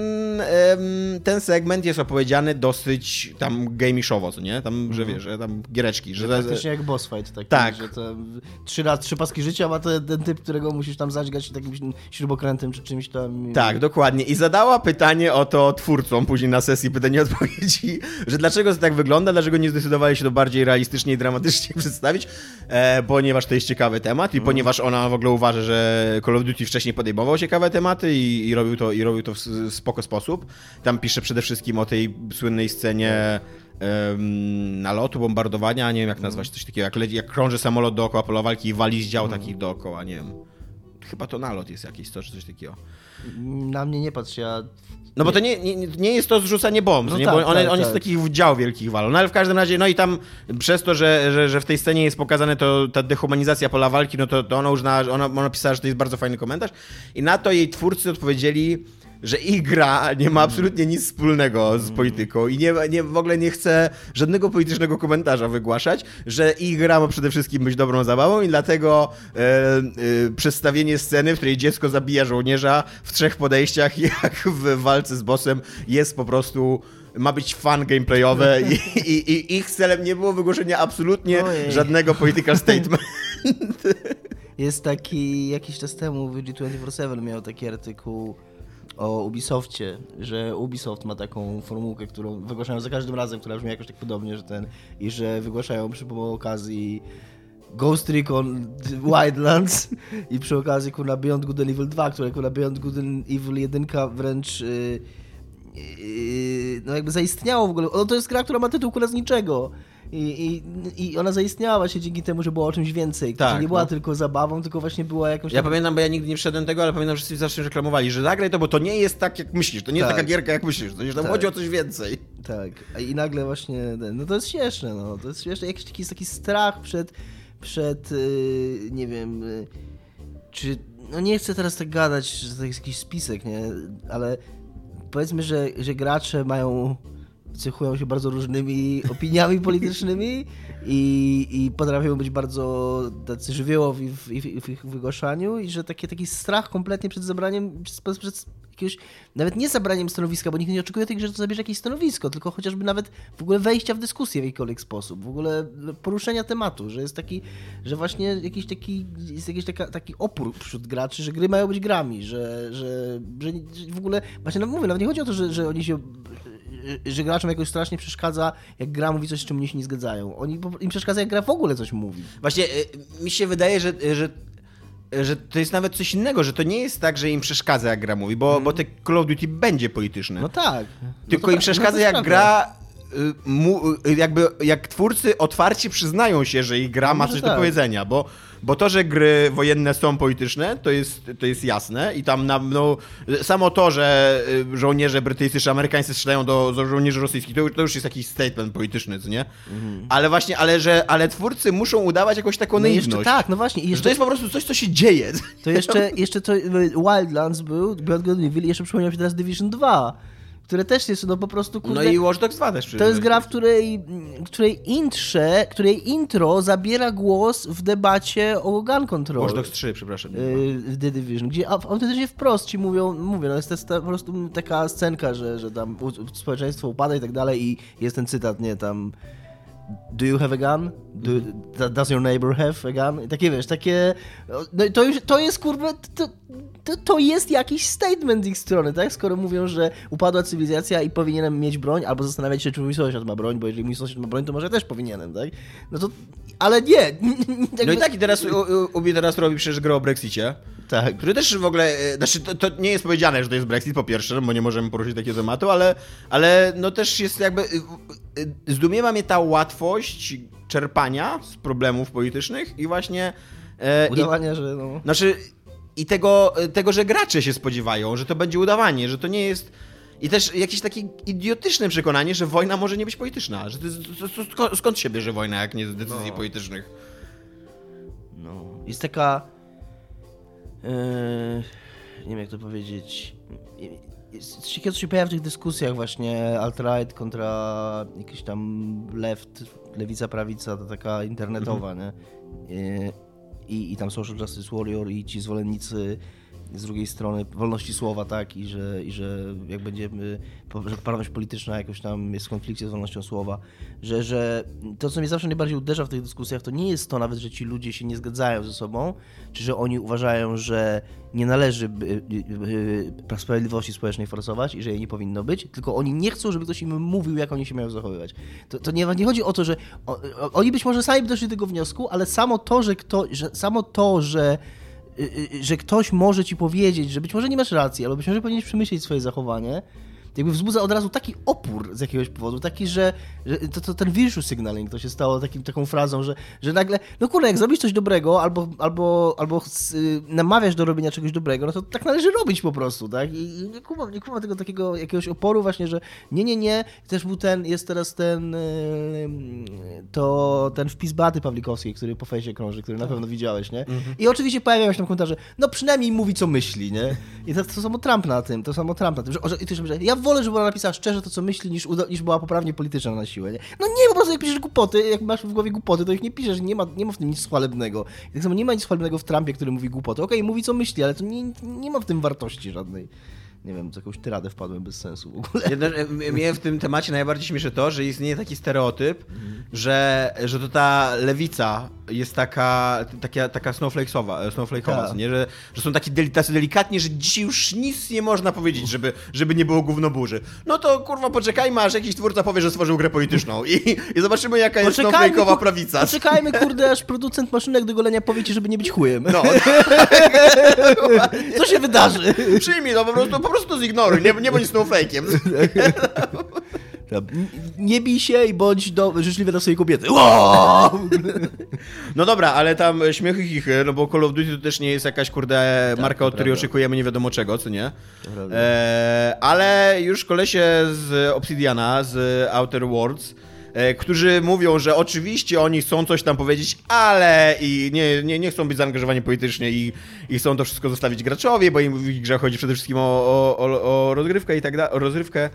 em, ten segment jest opowiedziany dosyć tam gamiszowo, co nie? Tam, że wiesz, że tam giereczki, że... Praktycznie jak boss fight taki, Tak. że to trzy, raz, trzy paski życia ma to ten typ, którego musisz tam zadźgać takim śrubokrętem czy czymś tam. Tak, dokładnie. I zadała pytanie o to twórcom później na sesji pytania i odpowiedzi, że dlaczego to tak wygląda, dlaczego nie zdecydowali się to bardziej realistycznie i dramatycznie [LAUGHS] przedstawić, e, ponieważ to jest ciekawy temat i ponieważ ona w ogóle uważa, że Call of Duty wcześniej podejmował ciekawe tematy i, i, robił, to, i robił to w spoko sposób. Tam pisze przede wszystkim o tej słynnej scenie em, nalotu, bombardowania, nie wiem jak nazwać, coś takiego, jak, leci- jak krąży samolot dookoła pola walki i wali z dział takich dookoła, nie wiem. Chyba to nalot jest jakiś, to, czy coś takiego. Na mnie nie patrz, ja... No bo to nie, nie, nie jest to zrzucanie bomb, No nie? tak, bo one, tak, oni z tak. takich dział wielkich walą. No ale w każdym razie, no i tam przez to, że, że, że w tej scenie jest pokazane to, ta dehumanizacja pola walki, no to, to ona uznała, że ona, ona pisała, że to jest bardzo fajny komentarz i na to jej twórcy odpowiedzieli, że ich gra nie ma absolutnie nic wspólnego z polityką i nie, nie, w ogóle nie chce żadnego politycznego komentarza wygłaszać, że ich gra ma przede wszystkim być dobrą zabawą i dlatego e, e, przedstawienie sceny, w której dziecko zabija żołnierza w trzech podejściach, [LAUGHS] jak w walce z bossem, jest po prostu ma być fan gameplayowe [LAUGHS] i, i, i ich celem nie było wygłoszenia absolutnie Ojej. żadnego political [LAUGHS] statement. Jest taki, jakiś czas temu VG247 miał taki artykuł o Ubisoftie, że Ubisoft ma taką formułkę, którą wygłaszają za każdym razem, która brzmi jakoś tak podobnie, że ten, i że wygłaszają przy okazji Ghost Recon Wildlands i przy okazji kurna Beyond Good and Evil 2, które kurna Beyond Good and Evil 1 wręcz yy, yy, no jakby zaistniało w ogóle. No to jest gra, która ma tytuł kurna z niczego. I, i, I ona zaistniała właśnie dzięki temu, że była o czymś więcej. Tak, że nie była no. tylko zabawą, tylko właśnie była jakąś... Ja tam- pamiętam, bo ja nigdy nie wszedłem tego, ale pamiętam, że wszyscy zawsze reklamowali, że zagraj to, bo to nie jest tak, jak myślisz. To nie jest Tak. taka gierka, jak myślisz. To, że tam Tak. chodzi o coś więcej. Tak, i nagle właśnie, no to jest śmieszne, no, to jest śmieszne, jakiś taki, jest taki strach przed, przed, yy, nie wiem, yy, czy, no nie chcę teraz tak gadać, że to jest jakiś spisek, nie, ale powiedzmy, że, że gracze mają cechują się bardzo różnymi [LAUGHS] opiniami politycznymi i, i potrafią być bardzo tacy żywiołowi w, w, w ich wygłaszaniu i że taki, taki strach kompletnie przed zabraniem, przed, przed jakiegoś, nawet nie zabraniem stanowiska, bo nikt nie oczekuje tej, że to zabierze jakieś stanowisko, tylko chociażby nawet w ogóle wejścia w dyskusję w jakikolwiek sposób, w ogóle poruszenia tematu, że jest taki, że właśnie jakiś taki, jest jakiś taka, taki opór wśród graczy, że gry mają być grami, że, że, że, że w ogóle, właśnie no mówię, nawet nie chodzi o to, że, że oni się że graczom jakoś strasznie przeszkadza, jak gra mówi coś, z czym oni się nie zgadzają. Oni, im przeszkadza, jak gra w ogóle coś mówi. Właśnie mi się wydaje, że, że że to jest nawet coś innego, że to nie jest tak, że im przeszkadza, jak gra mówi, bo, mm. bo te Call of Duty będzie polityczne. No tak. Tylko no im przeszkadza, no jak gra mu, jakby jak twórcy otwarcie przyznają się, że ich gra no ma coś tak. do powiedzenia, bo bo to, że gry wojenne są polityczne, to jest, to jest jasne i tam na, no, samo to, że y, żołnierze brytyjscy czy amerykańscy strzelają do, do żołnierzy rosyjskich, to, to, już jest jakiś statement polityczny, co nie? Mhm. Ale właśnie, ale że, ale twórcy muszą udawać jakąś taką no naiwność. Jeszcze, tak, no właśnie. Jeszcze, to jest po prostu coś, co się dzieje. To jeszcze, jeszcze to Wildlands był, Beyond Good Evil, jeszcze przypomniał się teraz Division 2 które też jest no po prostu kurde, No i Watch Dogs 2 też. To jest gra, w której, której intrze, której intro zabiera głos w debacie o gun control. Watch Dogs 3, przepraszam. Yy, w The Division, gdzie autentycznie wprost ci mówią, mówię, no jest to po prostu taka scenka, że, że tam społeczeństwo upada i tak dalej i jest ten cytat, nie, tam Do you have a gun? Do, does your neighbor have a gun? I takie wiesz, takie. No to, już, to jest kurwa. To, to, to, jest jakiś statement z ich strony, tak? Skoro mówią, że upadła cywilizacja i powinienem mieć broń, albo zastanawiać się, czy mój sąsiad ma broń, bo jeżeli mój sąsiad ma broń, to może też powinienem, tak? No to. Ale nie! [LAUGHS] no i tak, i teraz Ubi teraz robi przecież grę o Brexicie. Tak. Który też w ogóle. E, znaczy, to, to, nie jest powiedziane, że to jest Brexit, po pierwsze, bo nie możemy poruszyć takiego tematu, ale, ale no też jest jakby. E, zdumiewa mnie ta łatwość czerpania z problemów politycznych i właśnie. E, Udawanie, i, że. No. Znaczy, i tego, tego, że gracze się spodziewają, że to będzie udawanie, że to nie jest. I też jakieś takie idiotyczne przekonanie, że wojna może nie być polityczna. Że to, to, to, skąd się bierze wojna, jak nie z decyzji no. politycznych? No. Jest taka. Yy, nie wiem, jak to powiedzieć. Jest ciekawe, co się pojawia w tych dyskusjach właśnie alt-right kontra jakiś tam left, lewica, prawica, to taka internetowa, mhm. nie? Yy, i, i tam Social Justice Warrior i ci zwolennicy z drugiej strony wolności słowa, tak, i że, i że jak będziemy, że poprawność polityczna jakoś tam jest w konflikcie z wolnością słowa, że, że to, co mnie zawsze najbardziej uderza w tych dyskusjach, to nie jest to nawet, że ci ludzie się nie zgadzają ze sobą, czy że oni uważają, że nie należy sprawiedliwości społecznej forsować i że jej nie powinno być, tylko oni nie chcą, żeby ktoś im mówił, jak oni się mają zachowywać. To, to nie, nie chodzi o to, że o, oni być może sami doszli do tego wniosku, ale samo to, że, kto, że samo to, że że ktoś może ci powiedzieć, że być może nie masz racji, albo być może powinieneś przemyśleć swoje zachowanie, jakby wzbudza od razu taki opór z jakiegoś powodu, taki, że, że to, to, ten virtual signaling to się stało takim, taką frazą, że, że nagle, no kurde, jak zrobisz coś dobrego albo, albo, albo y, namawiasz do robienia czegoś dobrego, no to tak należy robić po prostu, tak? I, i nie kumam, nie kumam tego takiego jakiegoś oporu właśnie, że nie, nie, nie, też był ten, jest teraz ten y, to ten wpis Baty Pawlikowskiej, który po fejsie krąży, który na tak. pewno widziałeś, nie? Mhm. I oczywiście pojawiają się tam komentarze, no przynajmniej mówi co myśli, nie? I to, to samo Trump na tym, to samo Trump na tym, że, że, że ja wolę, żeby ona napisała szczerze to, co myśli, niż, niż była poprawnie polityczna na siłę. Nie? No nie, po prostu jak piszesz głupoty, jak masz w głowie głupoty, to ich nie piszesz, nie ma, nie ma w tym nic chwalebnego. Tak samo nie ma nic chwalebnego w Trumpie, który mówi głupoty. Okej, okay, mówi co myśli, ale to nie, nie ma w tym wartości żadnej nie wiem, z jakąś tyradę wpadłem bez sensu w ogóle. Jedno, mnie w tym temacie najbardziej śmieszy to, że istnieje taki stereotyp, mm. że, że to ta lewica jest taka, taka, taka snowflake'owa, snowflake'owa tak. nie? Że, że są taki deli, tacy delikatni, że dzisiaj już nic nie można powiedzieć, żeby, żeby nie było gównoburzy. No to kurwa poczekajmy, aż jakiś twórca powie, że stworzył grę polityczną i, i zobaczymy jaka jest snowflake'owa prawica. Poczekajmy kurde, aż producent maszynek do golenia powie ci, żeby nie być chujem. No. [LAUGHS] Co się wydarzy? Przyjmij to, po prostu, po prostu to zignoruj, nie, nie bądź snowflake'iem. [LAUGHS] Nie bij się i bądź do, życzliwy dla swojej kobiety. [LAUGHS] No dobra, ale tam śmiechy chichy, no bo Call of Duty to też nie jest jakaś, kurde, tak, marka, od której oczekujemy nie wiadomo czego, co nie? E, ale już kolesie z Obsidiana, z Outer Worlds, którzy mówią, że oczywiście oni chcą coś tam powiedzieć, ale i nie, nie, nie chcą być zaangażowani politycznie i, i chcą to wszystko zostawić graczowi, bo im w grze chodzi przede wszystkim o, o, o rozgrywkę i tak dalej, o rozrywkę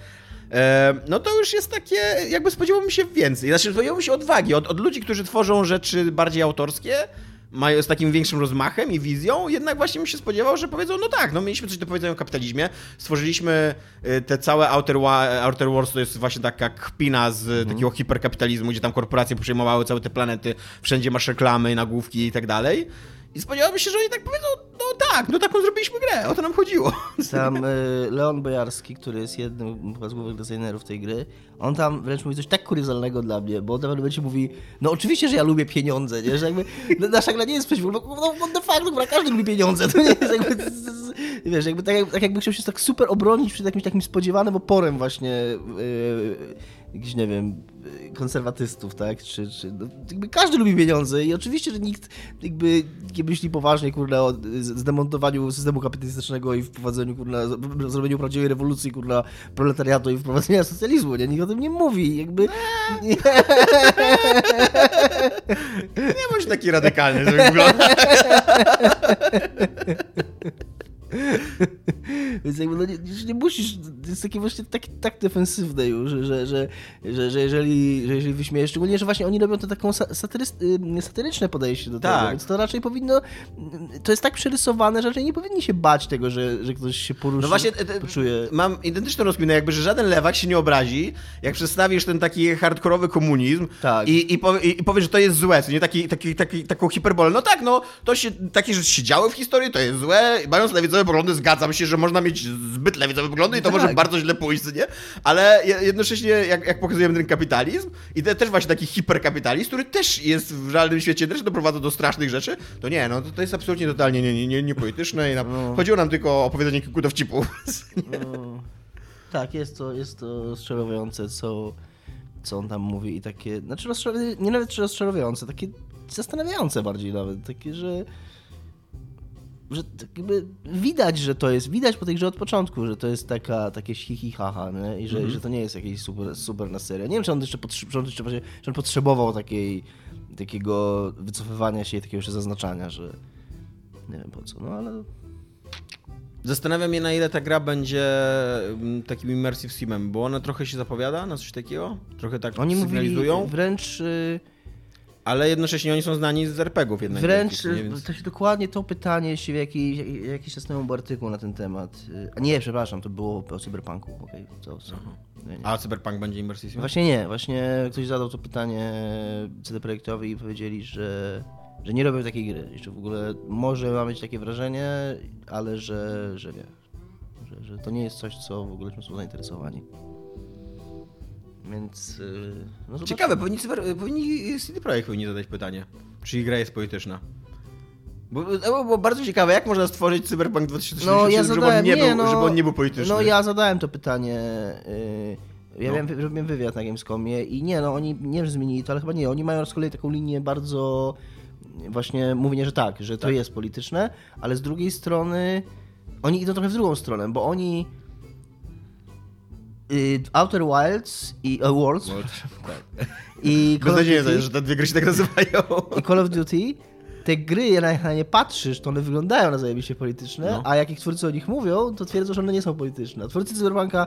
e, no to już jest takie, jakby spodziewałbym się więcej. Znaczy, spodziewałbym się odwagi od, od ludzi, którzy tworzą rzeczy bardziej autorskie, mają z takim większym rozmachem i wizją, jednak właśnie bym się spodziewał, że powiedzą, no tak, no mieliśmy coś do powiedzenia o kapitalizmie, stworzyliśmy y, te całe Outer, Outer Wars, to jest właśnie taka kpina z mhm. takiego hiperkapitalizmu, gdzie tam korporacje przejmowały całe te planety, wszędzie masz reklamy, nagłówki i tak dalej. I spodziewałbym się, że oni tak powiedzą, no tak, no taką zrobiliśmy grę, o to nam chodziło. Sam [LAUGHS] y, Leon Bojarski, który jest jednym z głównych designerów tej gry, on tam wręcz mówi coś tak kuriozalnego dla mnie, bo on pewnym momencie mówi, no oczywiście, że ja lubię pieniądze, nie? że jakby no, nasza gra nie jest przeciwko, no, no, de facto, no, każdy lubi pieniądze, to nie jest jakby, wiesz, jakby tak, tak jakby chciał się tak super obronić przed jakimś takim spodziewanym oporem właśnie yy, jakichś, nie wiem, konserwatystów, tak? Czy, czy, no, jakby każdy lubi pieniądze i oczywiście, że nikt jakby nie myśli poważnie, kurde, o zdemontowaniu systemu kapitalistycznego i wprowadzeniu, kurde, zrobieniu prawdziwej rewolucji, kurde, proletariatu i wprowadzenia socjalizmu, nie? Nikt o tym nie mówi, jakby... Nie, [LAUGHS] nie bądź taki radykalny, żeby wyglądać. [LAUGHS] [LAUGHS] Więc jakby no nie, nie musisz, jest takie właśnie tak, tak defensywne już, że, że, że, że, że jeżeli, że jeżeli wyśmiejesz, szczególnie, że właśnie oni robią to taką y, satyryczne podejście do tak. tego, więc to raczej powinno, to jest tak przerysowane, że raczej nie powinni się bać tego, że, że ktoś się poruszy, no właśnie, poczuje. Mam identyczną rozkminę, jakby, że żaden lewak się nie obrazi, jak przedstawisz ten taki hardkorowy komunizm tak. i, i, powie, i powiesz, że to jest złe, nie taki, taki, taki, taką hiperbolę. No tak, no, to się, takie rzeczy się działy w historii, to jest złe, mając lewicowe lewicowe poglądy, zgadzam się, że można mieć zbyt lewicowe poglądy i to tak. może bardzo źle pójść, nie? Ale jednocześnie, jak, jak pokazujemy ten kapitalizm i te, też właśnie taki hiperkapitalizm, który też jest w realnym świecie, też doprowadza do strasznych rzeczy, to nie, no to, to jest absolutnie totalnie niepolityczne nie, nie, nie polityczne i na, no. chodziło nam tylko o opowiedzenie kilku dowcipów. No. Tak, jest to, jest to rozczarowujące, co, co on tam mówi i takie, znaczy nie nawet czy rozczarowujące, takie zastanawiające bardziej nawet, takie, że że jakby widać, że to jest, widać po tej grze od początku, że to jest taka, takie hi haha, nie? i że, mm -hmm. że to nie jest jakieś super, super na serio. Nie wiem, czy on jeszcze, czy on, jeszcze czy on potrzebował takiej, takiego wycofywania się i takiego jeszcze zaznaczania, że nie wiem po co, no ale... Zastanawiam się, na ile ta gra będzie mm, takim immersive simem, bo ona trochę się zapowiada na coś takiego, trochę tak Oni sygnalizują. Mówili wręcz... Yy ale jednocześnie oni są znani z RPGów jednak. Wręcz, więc... to się dokładnie to pytanie się w jakiś, jakiś czas temu był artykuł na ten temat. A nie, przepraszam, to było o cyberpunku. Okay, co, co? Nie, nie. A cyberpunk będzie immersive? Właśnie nie, właśnie ktoś zadał to pytanie CD Projektowi i powiedzieli, że, że nie robią takiej gry. Jeszcze w ogóle może ma mieć takie wrażenie, ale że, że nie. Że, że to nie jest coś, co w ogóle są zainteresowani. Więc. Y, no Ciekawe, powinni, powinni CD Projekt powinni zadać pytanie, czy gra jest polityczna. Bo, bo, bo bardzo ciekawe, jak można stworzyć Cyberpunk 2077, no, ja żeby, on nie, nie był, no, żeby on nie był polityczny. No ja zadałem to pytanie. Yy, ja no. wiem, robiłem wywiad na Gamescomie i nie, no oni nie zmienili to, ale chyba nie. Oni mają z kolei taką linię bardzo właśnie mówienie, że tak, że to tak. jest polityczne, ale z drugiej strony oni idą trochę w drugą stronę, bo oni Y, Outer Wilds i uh, Worlds. Worlds tak. I Call Bez nadzieję, że te dwie gry się tak nazywają. I Call of Duty. Te gry, jak na nie patrzysz, to one wyglądają na zajebiście polityczne, no. a jak ich twórcy o nich mówią, to twierdzą, że one nie są polityczne. Twórcy Cyberpunka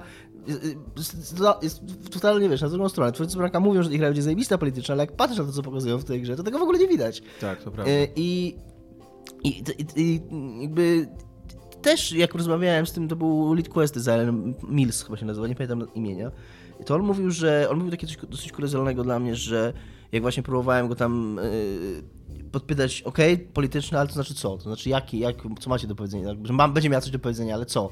jest, jest totalnie, wiesz, na drugą stronę. Twórcy Cyberpunka mówią, że ich gra będzie zajebista polityczna, ale jak patrzysz na to, co pokazują w tej grze, to tego w ogóle nie widać. Tak, to prawda. I, i, i, i jakby też jak rozmawiałem z tym, to był lead quest designer, Mills chyba się nazywa, nie pamiętam imienia, to on mówił, że on mówił takie coś dosyć kuriozalnego dla mnie, że jak właśnie próbowałem go tam yy, podpytać, ok, polityczne, ale to znaczy co? To znaczy jaki, jak, co macie do powiedzenia? Że mam, będzie miał coś do powiedzenia, ale co?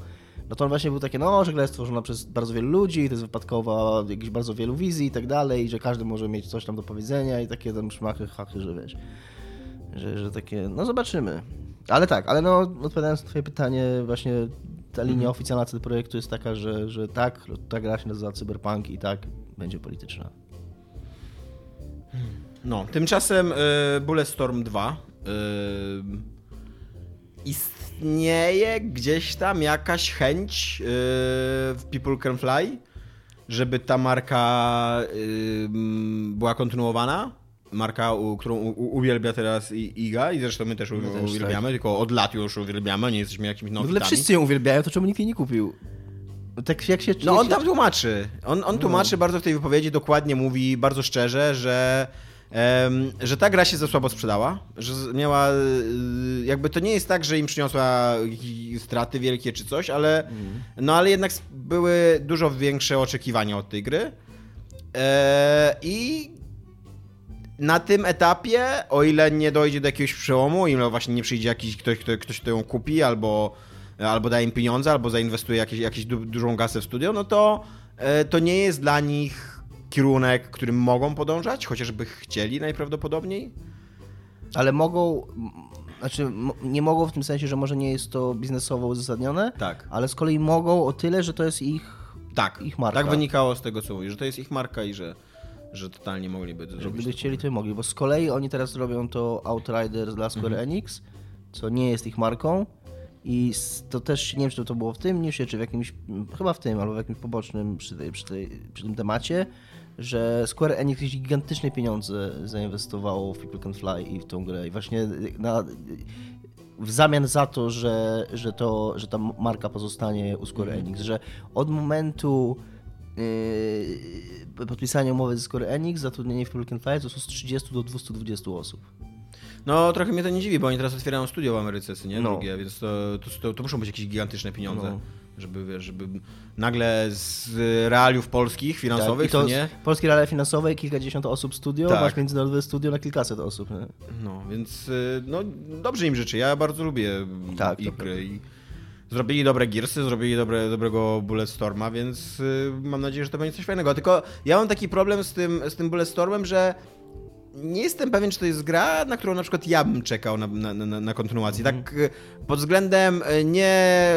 No to on właśnie był takie, no, że gra jest stworzona przez bardzo wielu ludzi, to jest wypadkowa jakichś bardzo wielu wizji i tak dalej, że każdy może mieć coś tam do powiedzenia i takie tam szmachy, hachy, że wiesz, że, że takie, no zobaczymy. Ale tak, ale no odpowiadając na twoje pytanie, właśnie ta linia mhm. oficjalna tego projektu jest taka, że, że tak, ta gra się nazywa Cyberpunk i tak będzie polityczna. No, tymczasem y, Bulletstorm 2 y, istnieje gdzieś tam jakaś chęć y, w People Can Fly, żeby ta marka y, była kontynuowana? Marka, u, którą u, uwielbia teraz Iga i zresztą my też, my też uwielbiamy, tak. tylko od lat już uwielbiamy, nie jesteśmy jakimiś nowitami. Ale wszyscy ją uwielbiają, to czemu nikt jej nie kupił? Tak jak się... No on tam tłumaczy. On, on tłumaczy bardzo w tej wypowiedzi, dokładnie mówi bardzo szczerze, że em, że ta gra się za słabo sprzedała, że miała, y, jakby to nie jest tak, że im przyniosła straty wielkie czy coś, ale no ale jednak były dużo większe oczekiwania od tej gry e, i na tym etapie, o ile nie dojdzie do jakiegoś przełomu, ile właśnie nie przyjdzie jakiś ktoś, kto, ktoś, kto ją kupi, albo, albo daje im pieniądze, albo zainwestuje jakieś, jakieś du, dużą gasę w studio, no to e, to nie jest dla nich kierunek, którym mogą podążać, chociażby chcieli najprawdopodobniej. Ale mogą... Znaczy, nie mogą w tym sensie, że może nie jest to biznesowo uzasadnione, Tak. ale z kolei mogą o tyle, że to jest ich... Tak, Ich marka. tak wynikało z tego, co mówisz, że to jest ich marka i że, że totalnie mogliby to zrobić. gdyby chcieli, to by mogli, bo z kolei oni teraz robią to Outriders dla Square Mhm. Enix, co nie jest ich marką i to też, nie wiem czy to było w tym newsie, czy w jakimś, m, chyba w tym, albo w jakimś pobocznym przy, tej, przy, tej, przy tym temacie, że Square Enix jakieś gigantyczne pieniądze zainwestowało w People Can Fly i w tą grę i właśnie na, w zamian za to, że, że, to, że ta marka pozostanie u Square Mhm. Enix, że od momentu yy, podpisania umowy ze Square Enix, zatrudnienie w Can Fly to są z 30 do 220 osób. No trochę mnie to nie dziwi, bo oni teraz otwierają studio w Ameryce, nie? No. Drugie, więc to, to, to, to muszą być jakieś gigantyczne pieniądze. No. Żeby, wiesz, żeby nagle z realiów polskich, finansowych, Tak, i co to nie? polskie realia finansowe, kilkadziesiąt osób studio, Tak. masz międzynarodowe studio na kilkaset osób. Nie? No, więc y, no, dobrze im życzę. Ja bardzo lubię Tak, ich prawda. gry. Zrobili dobre Gearsy, zrobili dobre, dobrego Bulletstorma, więc y, mam nadzieję, że to będzie coś fajnego. Tylko ja mam taki problem z tym, z tym Bulletstormem, że nie jestem pewien, czy to jest gra, na którą na przykład ja bym czekał na, na, na, na kontynuację. Mhm. Tak y, pod względem y, nie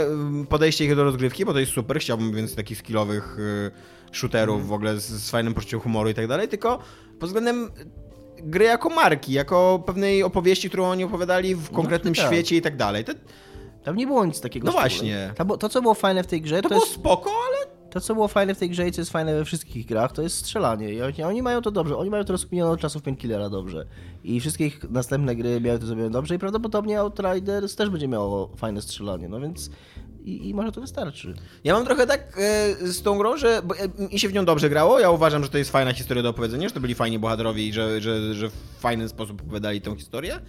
podejścia ich do rozgrywki, bo to jest super, chciałbym więcej takich skillowych shooterów Mhm. w ogóle z, z fajnym poczuciem humoru i tak dalej, tylko pod względem gry jako marki, jako pewnej opowieści, którą oni opowiadali w konkretnym tak. świecie i tak dalej. Tam nie było nic takiego. No właśnie. To, to, co było fajne w tej grze, to to, było jest, spoko, ale to, co było fajne w tej grze i co jest fajne we wszystkich grach, to jest strzelanie. I oni, oni mają to dobrze. Oni mają to rozkminione od czasów Painkillera dobrze. I wszystkie ich następne gry miały to zrobione dobrze i prawdopodobnie Outriders też będzie miało fajne strzelanie, no więc i, i może to wystarczy. ja mam trochę tak e, z tą grą, że bo, e, mi się w nią dobrze grało. Ja uważam, że to jest fajna historia do opowiedzenia, że to byli fajni bohaterowie i że, że, że w fajny sposób opowiadali tę historię.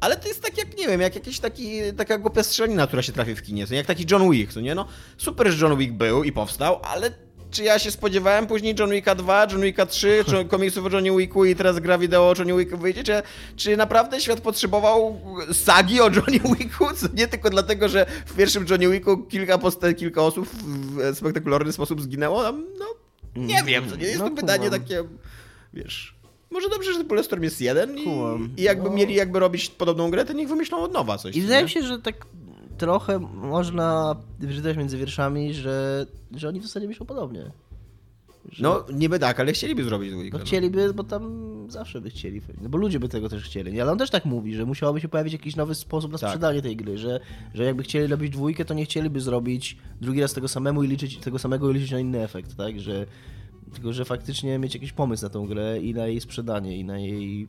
Ale to jest tak jak, nie wiem, jak jakiś taki, taka głupia strzelanina, która się trafi w kinie, jak taki John Wick, co nie? No super, że John Wick był i powstał, ale czy ja się spodziewałem później John Wicka 2, John Wicka 3, czy [LAUGHS] komiksów o Johnny Wicku i teraz gra wideo o Johnny Wicku wyjdzie, czy, czy naprawdę świat potrzebował sagi o Johnny [LAUGHS] Wicku, co nie tylko dlatego, że w pierwszym Johnny Wicku kilka, posta- kilka osób w spektakularny sposób zginęło? No, nie wiem, to nie jest No, to pytanie takie, wiesz... Może dobrze, że Polestorm jest jeden i, i jakby No. mieli jakby robić podobną grę, to niech wymyślą od nowa coś. I wydaje mi się, że tak trochę można wyczytać między wierszami, że, że oni w zasadzie myślą podobnie. Że, No niby tak, ale chcieliby zrobić dwójkę. no chcieliby, bo tam zawsze by chcieli, no bo ludzie by tego też chcieli. Nie? Ale on też tak mówi, że musiałoby się pojawić jakiś nowy sposób na Tak. sprzedanie tej gry, że, że jakby chcieli robić dwójkę, to nie chcieliby zrobić drugi raz tego samemu i liczyć tego samego i liczyć na inny efekt, tak? Że, tylko, że faktycznie mieć jakiś pomysł na tą grę i na jej sprzedanie i na jej...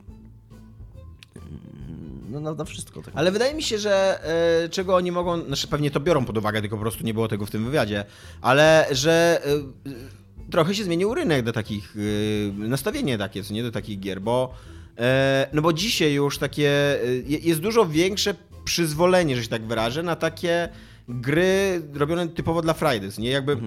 No na, na wszystko. Tak Ale wydaje mi się, że e, czego oni mogą, znaczy pewnie to biorą pod uwagę, tylko po prostu nie było tego w tym wywiadzie, ale że e, trochę się zmienił rynek do takich, e, nastawienie takie, co nie, do takich gier, bo no bo dzisiaj już takie, je- jest dużo większe przyzwolenie, że się tak wyrażę, na takie gry robione typowo dla Fridays, nie? Jakby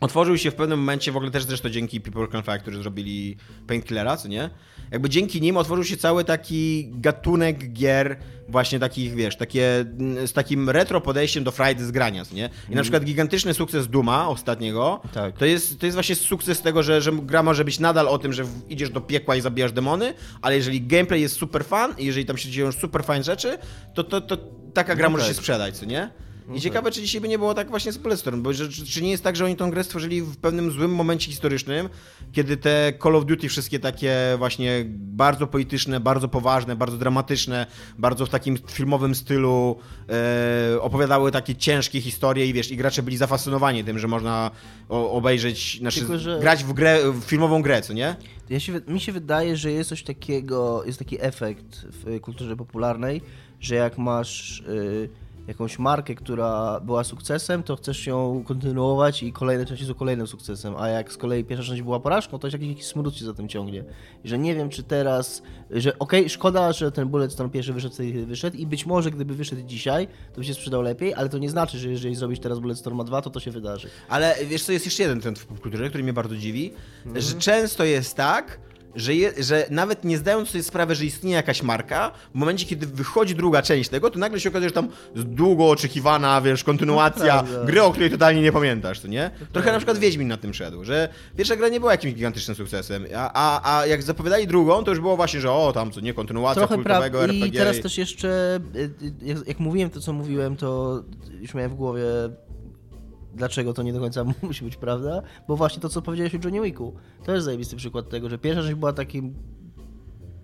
otworzył się w pewnym momencie, w ogóle też zresztą dzięki People Can Fly, którzy zrobili Painkillera, co nie? Jakby dzięki nim otworzył się cały taki gatunek gier właśnie takich, wiesz, takie z takim retro podejściem do Fridays grania, co nie? I na przykład gigantyczny sukces Duma ostatniego, Tak. to, jest, to jest właśnie sukces tego, że, że gra może być nadal o tym, że idziesz do piekła i zabijasz demony, ale jeżeli gameplay jest super fan i jeżeli tam się dzieją super fajne rzeczy, to, to, to taka gra No może tak. się sprzedać, co nie? I ciekawe, czy dzisiaj by nie było tak właśnie z Bulletstorm, bo że, czy, nie jest tak, że oni tą grę stworzyli w pewnym złym momencie historycznym, kiedy te Call of Duty wszystkie takie właśnie bardzo polityczne, bardzo poważne, bardzo dramatyczne, bardzo w takim filmowym stylu e, opowiadały takie ciężkie historie i wiesz, i gracze byli zafascynowani tym, że można o, obejrzeć, znaczy Tylko, że- grać w grę, w filmową grę, co nie? Ja się, mi się wydaje, że jest coś takiego, jest taki efekt w kulturze popularnej, że jak masz y, jakąś markę, która była sukcesem, to chcesz ją kontynuować i kolejne części są kolejnym sukcesem, a jak z kolei pierwsza część była porażką, to jakiś smród ci za tym ciągnie. Że nie wiem, czy teraz, że okej, okay, szkoda, że ten Bulletstorm pierwszy wyszedł, wyszedł i być może gdyby wyszedł dzisiaj, to by się sprzedał lepiej, ale to nie znaczy, że jeżeli zrobisz teraz Bulletstorma 2, to to się wydarzy. Ale wiesz co, jest jeszcze jeden trend w popkulturze, który mnie bardzo dziwi, mhm. że często jest tak, że, je, że nawet nie zdając sobie sprawy, że istnieje jakaś marka, w momencie, kiedy wychodzi druga część tego, to nagle się okazuje, że tam długo oczekiwana, wiesz, kontynuacja [LAUGHS] no, gry, o której totalnie nie pamiętasz, to nie? Trochę na przykład Wiedźmin na tym szedł, że pierwsza gra nie była jakimś gigantycznym sukcesem, a, a, a jak zapowiadali drugą, to już było właśnie, że o, tam co nie, kontynuacja Trochę kultowego RPG. I teraz też jeszcze, y, y, jak, jak mówiłem to, co mówiłem, to już miałem w głowie dlaczego to nie do końca [LAUGHS] musi być prawda, bo właśnie to, co powiedziałeś o Johnny Wicku, to jest zajebisty przykład tego, że pierwsza rzecz była takim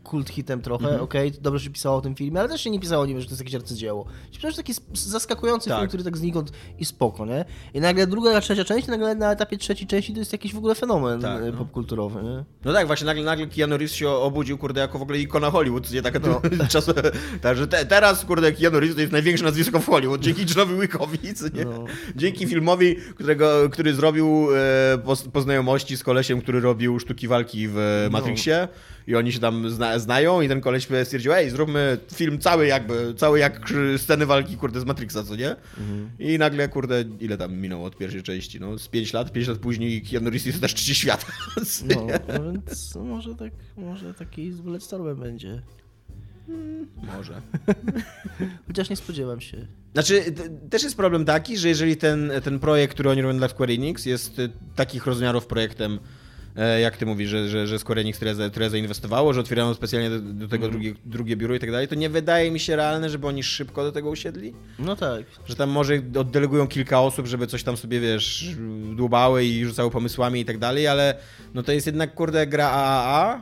kult hitem trochę, mm -hmm. okej, okay, dobrze się pisało o tym filmie, ale też się nie pisało o nim, że to jest jakieś arcydzieło. Jest taki zaskakujący tak. film, który tak znikąd i spoko, nie? I nagle druga, trzecia część, nagle na etapie trzeciej części to jest jakiś w ogóle fenomen tak, e, no. popkulturowy, nie? No tak, właśnie nagle, nagle Keanu Reeves się obudził, kurde, jako w ogóle ikona Hollywood, nie? Taka no. [LAUGHS] czas, także te, teraz, kurde, Keanu Reeves to jest największe nazwisko w Hollywood, dzięki Johnowi Wickowi, nie? No. Dzięki filmowi, którego, który zrobił e, po, po, znajomości z kolesiem, który robił sztuki walki w no. I oni się tam zna, znają i ten koleś stwierdził, ej, zróbmy film cały jakby, cały jak sceny walki, kurde, z Matrixa, co nie? Mhm. I nagle, kurde, ile tam minęło od pierwszej części? No, z 5 lat, 5 lat później Keanu Reeves jest też trzeci świata. [LAUGHS] No, no, więc może tak, może taki z Bulletstormem będzie. Hmm, może. [LAUGHS] Chociaż nie spodziewam się. Znaczy, też jest problem taki, że jeżeli ten, ten projekt, który oni robią dla Square Enix jest y, takich rozmiarów projektem, jak ty mówisz, że, że, że Square Enix tyle, tyle zainwestowało, że otwierają specjalnie do, do tego mm. drugie, drugie biuro i tak dalej, to nie wydaje mi się realne, żeby oni szybko do tego usiedli. No tak. Że tam może oddelegują kilka osób, żeby coś tam sobie, wiesz, dłubały i rzucały pomysłami i tak dalej, ale no to jest jednak, kurde, gra AAA,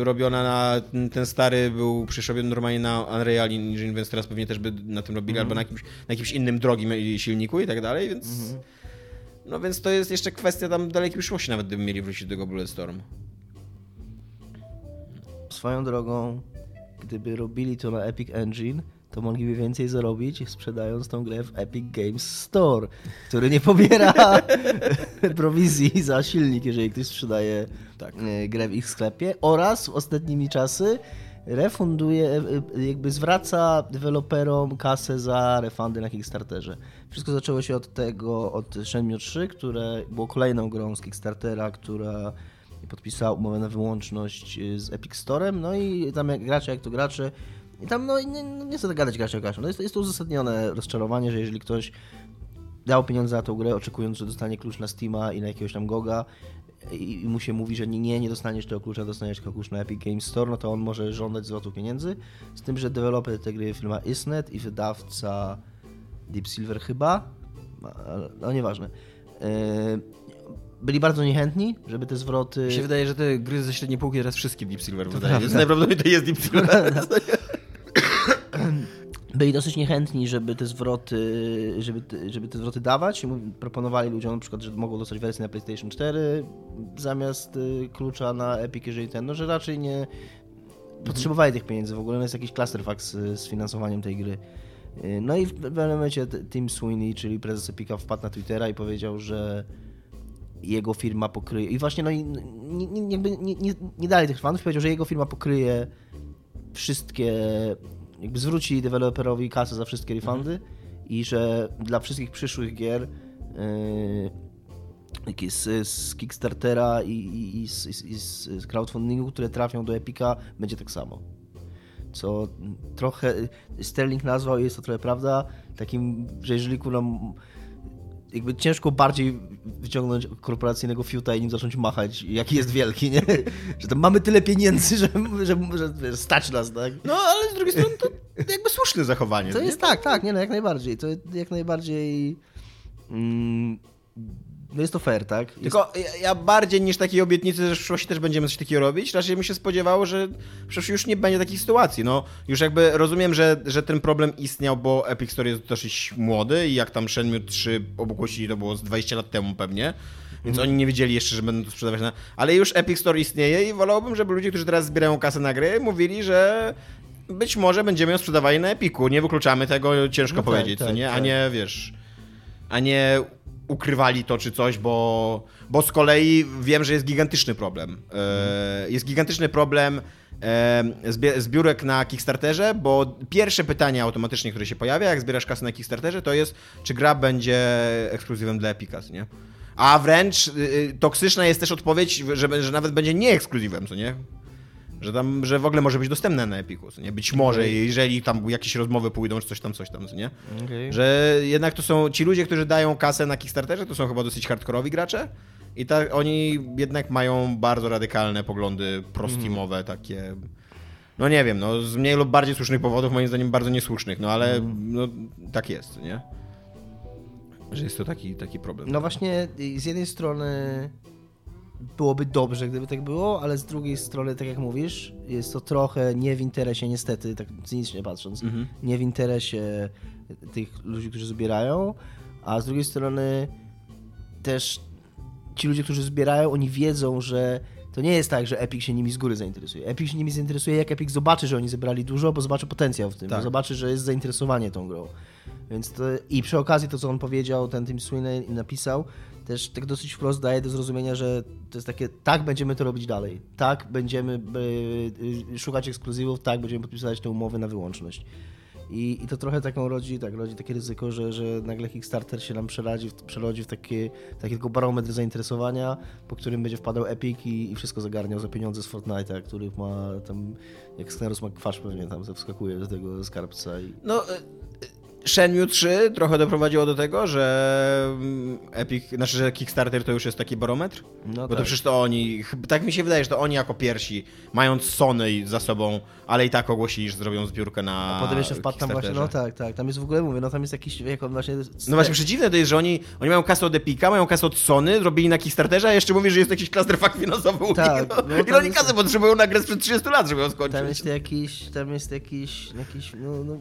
y, robiona na. Ten stary był przecież normalnie na Unreal Engine, więc teraz pewnie też by na tym robili, mm. albo na jakimś, na jakimś innym drogim silniku i tak dalej, więc. Mm. No więc to jest jeszcze kwestia tam dalekiej przyszłości, nawet gdyby mieli wrócić do tego Bulletstorm. Swoją drogą, gdyby robili to na Epic Engine, to mogliby więcej zarobić sprzedając tą grę w Epic Games Store, który nie pobiera [LAUGHS] prowizji za silnik, jeżeli ktoś sprzedaje tak. E, grę w ich sklepie oraz ostatnimi czasy refunduje, e, e, jakby zwraca deweloperom kasę za refundy na Kickstarterze. Wszystko zaczęło się od tego, od Shenmue 3, które było kolejną grą z Kickstartera, która podpisała umowę na wyłączność y, z Epic Storem, no i tam jak gracze, jak to gracze, i tam no nie, nie chcę gadać gracze o gracze, no jest, jest to uzasadnione rozczarowanie, że jeżeli ktoś dał pieniądze za tą grę, oczekując, że dostanie klucz na Steama i na jakiegoś tam Goga i, mu się mówi, że nie, nie, nie dostaniesz tego klucza, dostaniesz tylko klucz na Epic Games Store, no to on może żądać zwrotu pieniędzy, z tym, że deweloper tej gry firma Isnet i wydawca Deep Silver chyba, no nieważne. E, byli bardzo niechętni, żeby te zwroty... Mi się wydaje, że te gry ze średniej półki teraz wszystkie Deep Silver wydaje. Najprawdopodobniej to jest Deep Silver. [LAUGHS] byli dosyć niechętni, żeby te zwroty, żeby, żeby te zwroty dawać. Proponowali ludziom na przykład, że mogą dostać wersję na PlayStation 4 zamiast y, klucza na Epic, jeżeli ten, no że raczej nie potrzebowali tych pieniędzy w ogóle. No jest jakiś clusterfuck z, z finansowaniem tej gry. Y, no i w pewnym momencie Tim Sweeney, czyli prezes Epica, wpadł na Twittera i powiedział, że jego firma pokryje. I właśnie no, nie, nie, nie, nie, nie dali tych fanów, powiedział, że jego firma pokryje wszystkie, jakby zwróci deweloperowi kasę za wszystkie refundy mhm. i że dla wszystkich przyszłych gier yy, z, z Kickstartera i, i, i, z, i z crowdfundingu, które trafią do Epica, będzie tak samo co trochę Sterling nazwał, jest to trochę prawda, takim, że jeżeli kurwa jakby ciężko bardziej wyciągnąć korporacyjnego fiuta i nim zacząć machać, jaki jest wielki, nie? Że tam mamy tyle pieniędzy, że, że, że, że stać nas, tak? No, ale z drugiej strony to jakby słuszne zachowanie. To jest tak, tak, nie no, jak najbardziej. To jak najbardziej... Mm, no jest to fair, tak? Jest... Tylko ja, bardziej niż takiej obietnicy, że w przyszłości też będziemy coś takiego robić, raczej bym się spodziewało, że przyszłości już nie będzie takich sytuacji. No, już jakby rozumiem, że, że ten problem istniał, bo Epic Store jest dosyć młody i jak tam Shenmue 3 ogłosili, to było z 20 lat temu pewnie. Więc mm. oni nie wiedzieli jeszcze, że będą to sprzedawać na... Ale już Epic Store istnieje i wolałbym, żeby ludzie, którzy teraz zbierają kasę na gry, mówili, że być może będziemy ją sprzedawali na Epiku. Nie wykluczamy tego, ciężko No tak, powiedzieć, co tak, nie? A tak. nie, wiesz, a nie ukrywali to czy coś, bo, bo z kolei wiem, że jest gigantyczny problem. E, jest gigantyczny problem e, zbiórek na Kickstarterze, bo pierwsze pytanie automatycznie, które się pojawia, jak zbierasz kasę na Kickstarterze, to jest, czy gra będzie ekskluzywem dla Epika, co nie? A wręcz y, y, toksyczna jest też odpowiedź, że, że nawet będzie nie ekskluzywem, co nie? Że tam, że w ogóle może być dostępne na Epiku, co nie? Być może, jeżeli tam jakieś rozmowy pójdą, czy coś tam, coś tam, nie? Okay. Że jednak to są ci ludzie, którzy dają kasę na Kickstarterze, to są chyba dosyć hardkorowi gracze. I tak oni jednak mają bardzo radykalne poglądy pro-steamowe, takie. No nie wiem, no z mniej lub bardziej słusznych powodów, moim zdaniem bardzo niesłusznych, no ale no, tak jest, nie? Że jest to taki, taki problem. No właśnie, z jednej strony byłoby dobrze, gdyby tak było, ale z drugiej strony, tak jak mówisz, jest to trochę nie w interesie, niestety, tak cynicznie patrząc, Mhm. nie w interesie tych ludzi, którzy zbierają, a z drugiej strony też ci ludzie, którzy zbierają, oni wiedzą, że to nie jest tak, że Epic się nimi z góry zainteresuje. Epic się nimi zainteresuje, jak Epic zobaczy, że oni zebrali dużo, bo zobaczy potencjał w tym, Tak. bo zobaczy, że jest zainteresowanie tą grą. Więc to, I przy okazji to, co on powiedział, ten Tim Sweeney napisał, też tak dosyć wprost daje do zrozumienia, że to jest takie, tak będziemy to robić dalej, tak będziemy y, y, szukać ekskluzywów, tak będziemy podpisywać te umowy na wyłączność. I, I to trochę taką rodzi, tak, rodzi takie ryzyko, że, że nagle Kickstarter się nam przerodzi, przerodzi w takie, taki tylko barometr zainteresowania, po którym będzie wpadał Epic i, i wszystko zagarniał za pieniądze z Fortnite'a, których ma tam, jak Sknerus ma kwacz pewnie tam wskakuje do tego skarbca i... No, Shenmue 3 trochę doprowadziło do tego, że mm, Epic, znaczy, że Kickstarter to już jest taki barometr. No Bo to tak. przecież to oni, tak mi się wydaje, że to oni jako pierwsi, mając Sony za sobą, ale i tak ogłosili, że zrobią zbiórkę na A potem jeszcze wpadł tam właśnie, no tak, tak, tam jest w ogóle, mówię, no tam jest jakiś, jak on właśnie... No właśnie przeciwne to jest, że oni, oni mają kasę od Epika, mają kasę od Sony, zrobili na Kickstarterze, a jeszcze mówisz, że jest jakiś clusterfuck finansowy Tak, no No, I oni jest- kasę potrzebują na grę sprzed 30 lat, żeby ją skończyć. Tam jest jakiś, tam jest jakiś, jakiś, no, no,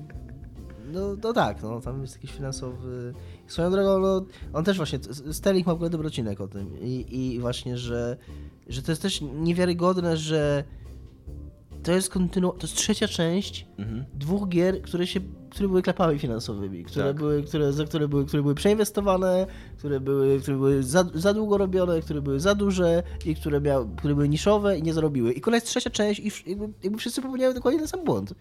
no, no tak, no, tam jest jakiś finansowy... Swoją drogą, no, on też właśnie, Sterling ma w ogóle dobry odcinek o tym i, i właśnie, że, że to jest też niewiarygodne, że to jest kontynu... to jest trzecia część Mhm. dwóch gier, które się, które były klapami finansowymi, które Tak. były, które, za które były, które były przeinwestowane, które były, które były za, za długo robione, które były za duże i które, miały, które były niszowe i nie zarobiły. I kolejna jest trzecia część i jakby, jakby wszyscy popełniają dokładnie ten sam błąd.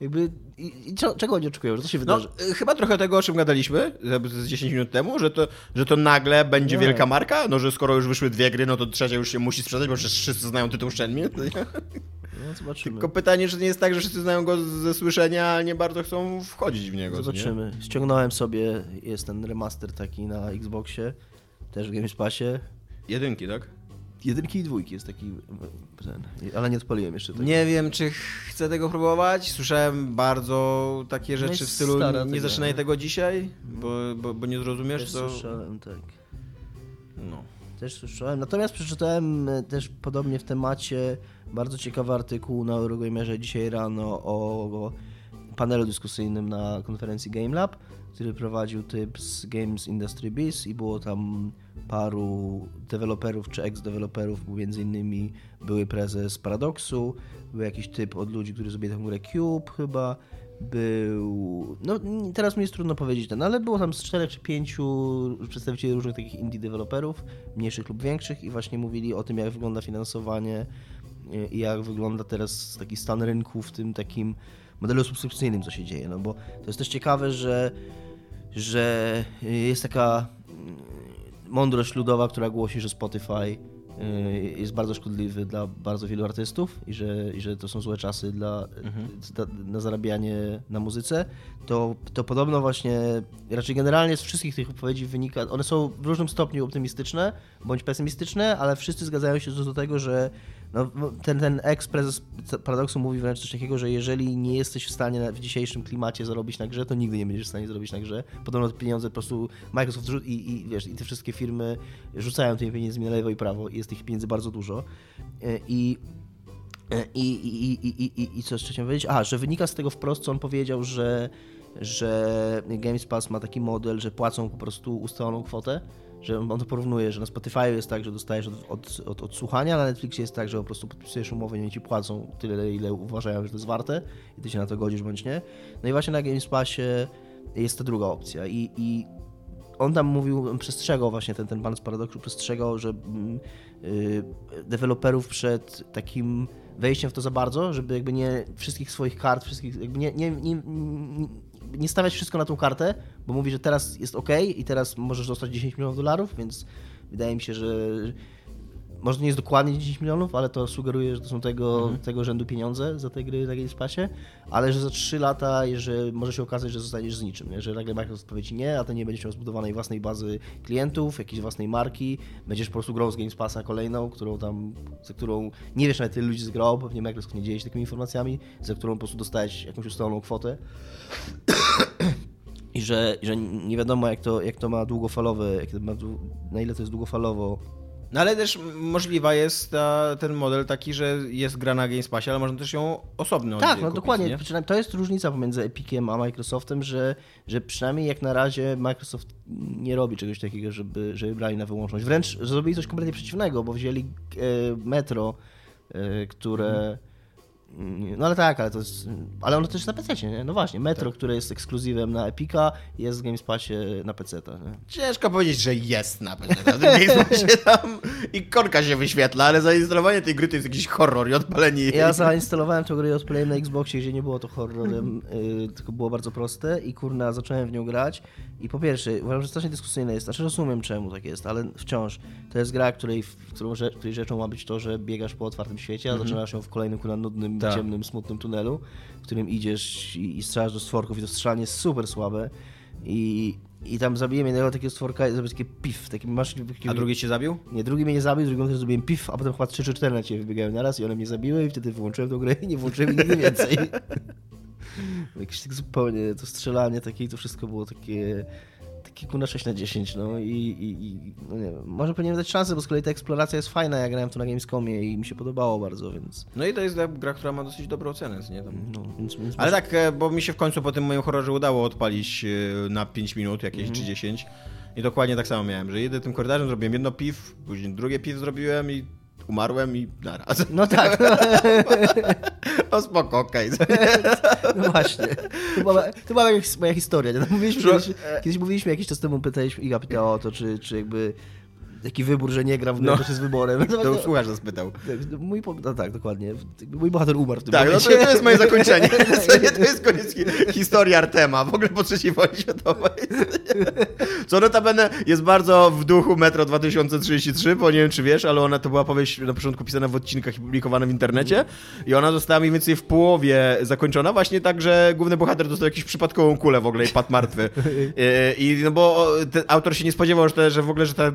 Jakby, i, i co, czego oni oczekują, że to się No, wydarzy? y, chyba trochę tego, o czym gadaliśmy z 10 minut temu, że to, że to nagle będzie wielka marka, no że skoro już wyszły dwie gry, no to trzecia już się musi sprzedać, bo przecież wszyscy znają tytuł Shenmue. [LAUGHS] No, zobaczymy. Tylko pytanie, czy nie jest tak, że wszyscy znają go ze słyszenia, a nie bardzo chcą wchodzić w niego. co nie? Zobaczymy. Ściągnąłem sobie, jest ten remaster taki na Xboxie, też w Games Passie. Jedynki, tak? Jedynki i dwójki jest taki ten, ale nie odpaliłem jeszcze tego. Nie wiem, czy chcę tego próbować. Słyszałem bardzo takie No rzeczy jest w stylu nie tego, zaczynaj nie? tego dzisiaj, bo, bo, bo nie zrozumiesz, Też co... słyszałem, tak. No. Też słyszałem. Natomiast przeczytałem e, też podobnie w temacie bardzo ciekawy artykuł na Eurogamerze dzisiaj rano o, o panelu dyskusyjnym na konferencji GameLab, który prowadził typ z Games Industry Biz i było tam paru deweloperów czy ex-deweloperów, między innymi były prezes Paradoxu, był jakiś typ od ludzi, którzy zrobili tę grę Cube chyba, był. No teraz mi jest trudno powiedzieć ten, ale było tam z czterech czy pięciu przedstawicieli różnych takich indie deweloperów, mniejszych lub większych, i właśnie mówili o tym, jak wygląda finansowanie y, i jak wygląda teraz taki stan rynku w tym takim modelu subskrypcyjnym, co się dzieje. No bo to jest też ciekawe, że, że jest taka mm, mądrość ludowa, która głosi, że Spotify y, jest bardzo szkodliwy dla bardzo wielu artystów i że, i że to są złe czasy dla, dla, na zarabianie na muzyce, to, to podobno właśnie, raczej generalnie z wszystkich tych wypowiedzi wynika, one są w różnym stopniu optymistyczne bądź pesymistyczne, ale wszyscy zgadzają się do tego, że no, ten, ten eks-prezes Paradoksu mówi wręcz coś takiego, że jeżeli nie jesteś w stanie w dzisiejszym klimacie zarobić na grze, to nigdy nie będziesz w stanie zrobić na grze. Podobno te pieniądze po prostu Microsoft i, i, wiesz, i te wszystkie firmy rzucają tymi pieniędzmi na lewo i prawo i jest tych pieniędzy bardzo dużo. E, I i, i, i, i, i, I co jeszcze chciałem powiedzieć? A, że wynika z tego wprost, co on powiedział, że, że Games Pass ma taki model, że płacą po prostu ustaloną kwotę że on to porównuje, że na Spotify jest tak, że dostajesz od, od, od, od słuchania, na Netflixie jest tak, że po prostu podpisujesz umowę i oni ci płacą tyle, ile uważają, że to jest warte i ty się na to godzisz bądź nie. No i właśnie na GameSpassie jest ta druga opcja i, i on tam mówił, przestrzegał właśnie ten, ten pan z Paradoksu, przestrzegał, że yy, deweloperów przed takim wejściem w to za bardzo, żeby jakby nie wszystkich swoich kart, wszystkich, jakby nie, nie, nie, nie stawiać wszystko na tą kartę, bo mówi, że teraz jest ok i teraz możesz dostać 10 milionów dolarów, więc wydaje mi się, że może nie jest dokładnie 10 milionów, ale to sugeruje, że to są tego, mhm. tego rzędu pieniądze za te gry na GameSpassie, ale że za 3 lata że może się okazać, że zostaniesz z niczym, nie? że nagle Microsoft powie ci nie, a ty nie będziesz miał zbudowanej własnej bazy klientów, jakiejś własnej marki, będziesz po prostu grał z GameSpassa kolejną, którą tam, za którą nie wiesz nawet ile ludzi zgrał, pewnie Microsoft nie dzieje się takimi informacjami, za którą po prostu dostajesz jakąś ustaloną kwotę. [COUGHS] I że, że nie wiadomo jak to, jak to ma długofalowe, jak to ma, na ile to jest długofalowo no ale też możliwa jest ta, ten model taki, że jest gra na GameSpassie, ale można też ją osobno Tak, no kupić, dokładnie. Nie? To jest różnica pomiędzy Epiciem a Microsoftem, że, że przynajmniej jak na razie Microsoft nie robi czegoś takiego, żeby, żeby brali na wyłączność. Wręcz zrobili coś kompletnie przeciwnego, bo wzięli e, Metro, e, które... Mhm no ale tak, ale to jest. Ale ono też na PC, nie? No właśnie, Metro, tak. które jest ekskluzywem na Epica, jest w GameSpassie na PC. Ciężko powiedzieć, że jest na PC. W GameSpassie tam ikonka się wyświetla, ale zainstalowanie tej gry to jest jakiś horror i odpalenie. Ja zainstalowałem tę grę i odpaliłem na Xboxie, gdzie nie było to horrorem, yy, tylko było bardzo proste i kurna, zacząłem w nią grać i po pierwsze, uważam, że strasznie dyskusyjne jest, znaczy rozumiem czemu tak jest, ale wciąż to jest gra, której, którą, której rzeczą ma być to, że biegasz po otwartym świecie, a -hmm. zaczynasz ją w kolejnym kurna nudnym tak. ciemnym, smutnym tunelu, w którym idziesz i, i strzelasz do stworków i to strzelanie jest super słabe i, i tam zabiłem jednego takiego stworka i zrobię takie pif. Taki, masz, taki, a drugi cię zabił? Nie, drugi mnie nie zabił, drugi też zrobiłem pif, a potem chyba 3 czy 4 na ciebie wybiegają naraz i one mnie zabiły i wtedy wyłączyłem tę grę i nie włączyłem nigdy więcej. [LAUGHS] Jakieś tak zupełnie to strzelanie takie i to wszystko było takie kilku na 6 na 10, no i, i, i no nie wiem, może powinienem dać szansę, bo z kolei ta eksploracja jest fajna, ja grałem to na Gamescomie i mi się podobało bardzo, więc... No i to jest gra, która ma dosyć dobre oceny, nie? Tam... No, więc, więc Ale tak, e, bo mi się w końcu po tym moim horrorze udało odpalić e, na 5 minut jakieś, mm czy 10 i dokładnie tak samo miałem, że jedę tym korytarzem, zrobiłem jedno piw, później drugie piw zrobiłem i umarłem i naraz. No tak. No. [LAUGHS] o spoko, okej. [LAUGHS] No właśnie. To była, to była moja historia. No, mówiliśmy, kiedyś, kiedyś mówiliśmy jakiś czas temu, pytaliśmy, Iga pytała o to, czy, czy jakby taki wybór, że nie gram w no. też jest wyborem. [LAUGHS] To, słuchasz, że spytał. Tak, mój, no tak, dokładnie. Mój bohater umarł w tym Tak, momencie. no to, to jest moje zakończenie. [LAUGHS] to jest koniec historii Artema, w ogóle po III wojnie światowej. Co notabene jest bardzo w duchu Metro 2033, bo nie wiem, czy wiesz, ale ona to była powieść na początku pisana w odcinkach i publikowana w internecie i ona została mniej więcej w połowie zakończona właśnie tak, że główny bohater dostał jakąś przypadkową kulę w ogóle i padł martwy. [LAUGHS] I, i no bo autor się nie spodziewał, że, że w ogóle, że ta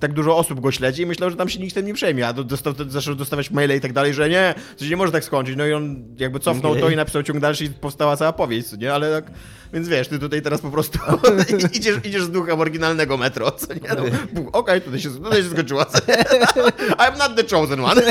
tak dużo osób go śledzi i myślał, że tam się nikt tym nie przejmie, a dostał, zaczął dostawać maile i tak dalej, że nie, się nie może tak skończyć. No i on jakby cofnął okay. to i napisał ciąg dalszy i powstała cała powieść, nie? Ale tak, więc wiesz, ty tutaj teraz po prostu [LAUGHS] [LAUGHS] idziesz, idziesz z duchem oryginalnego metro, co nie? No, Okej, okay, tutaj, się, tutaj się skończyła. [LAUGHS] I'm not the chosen one.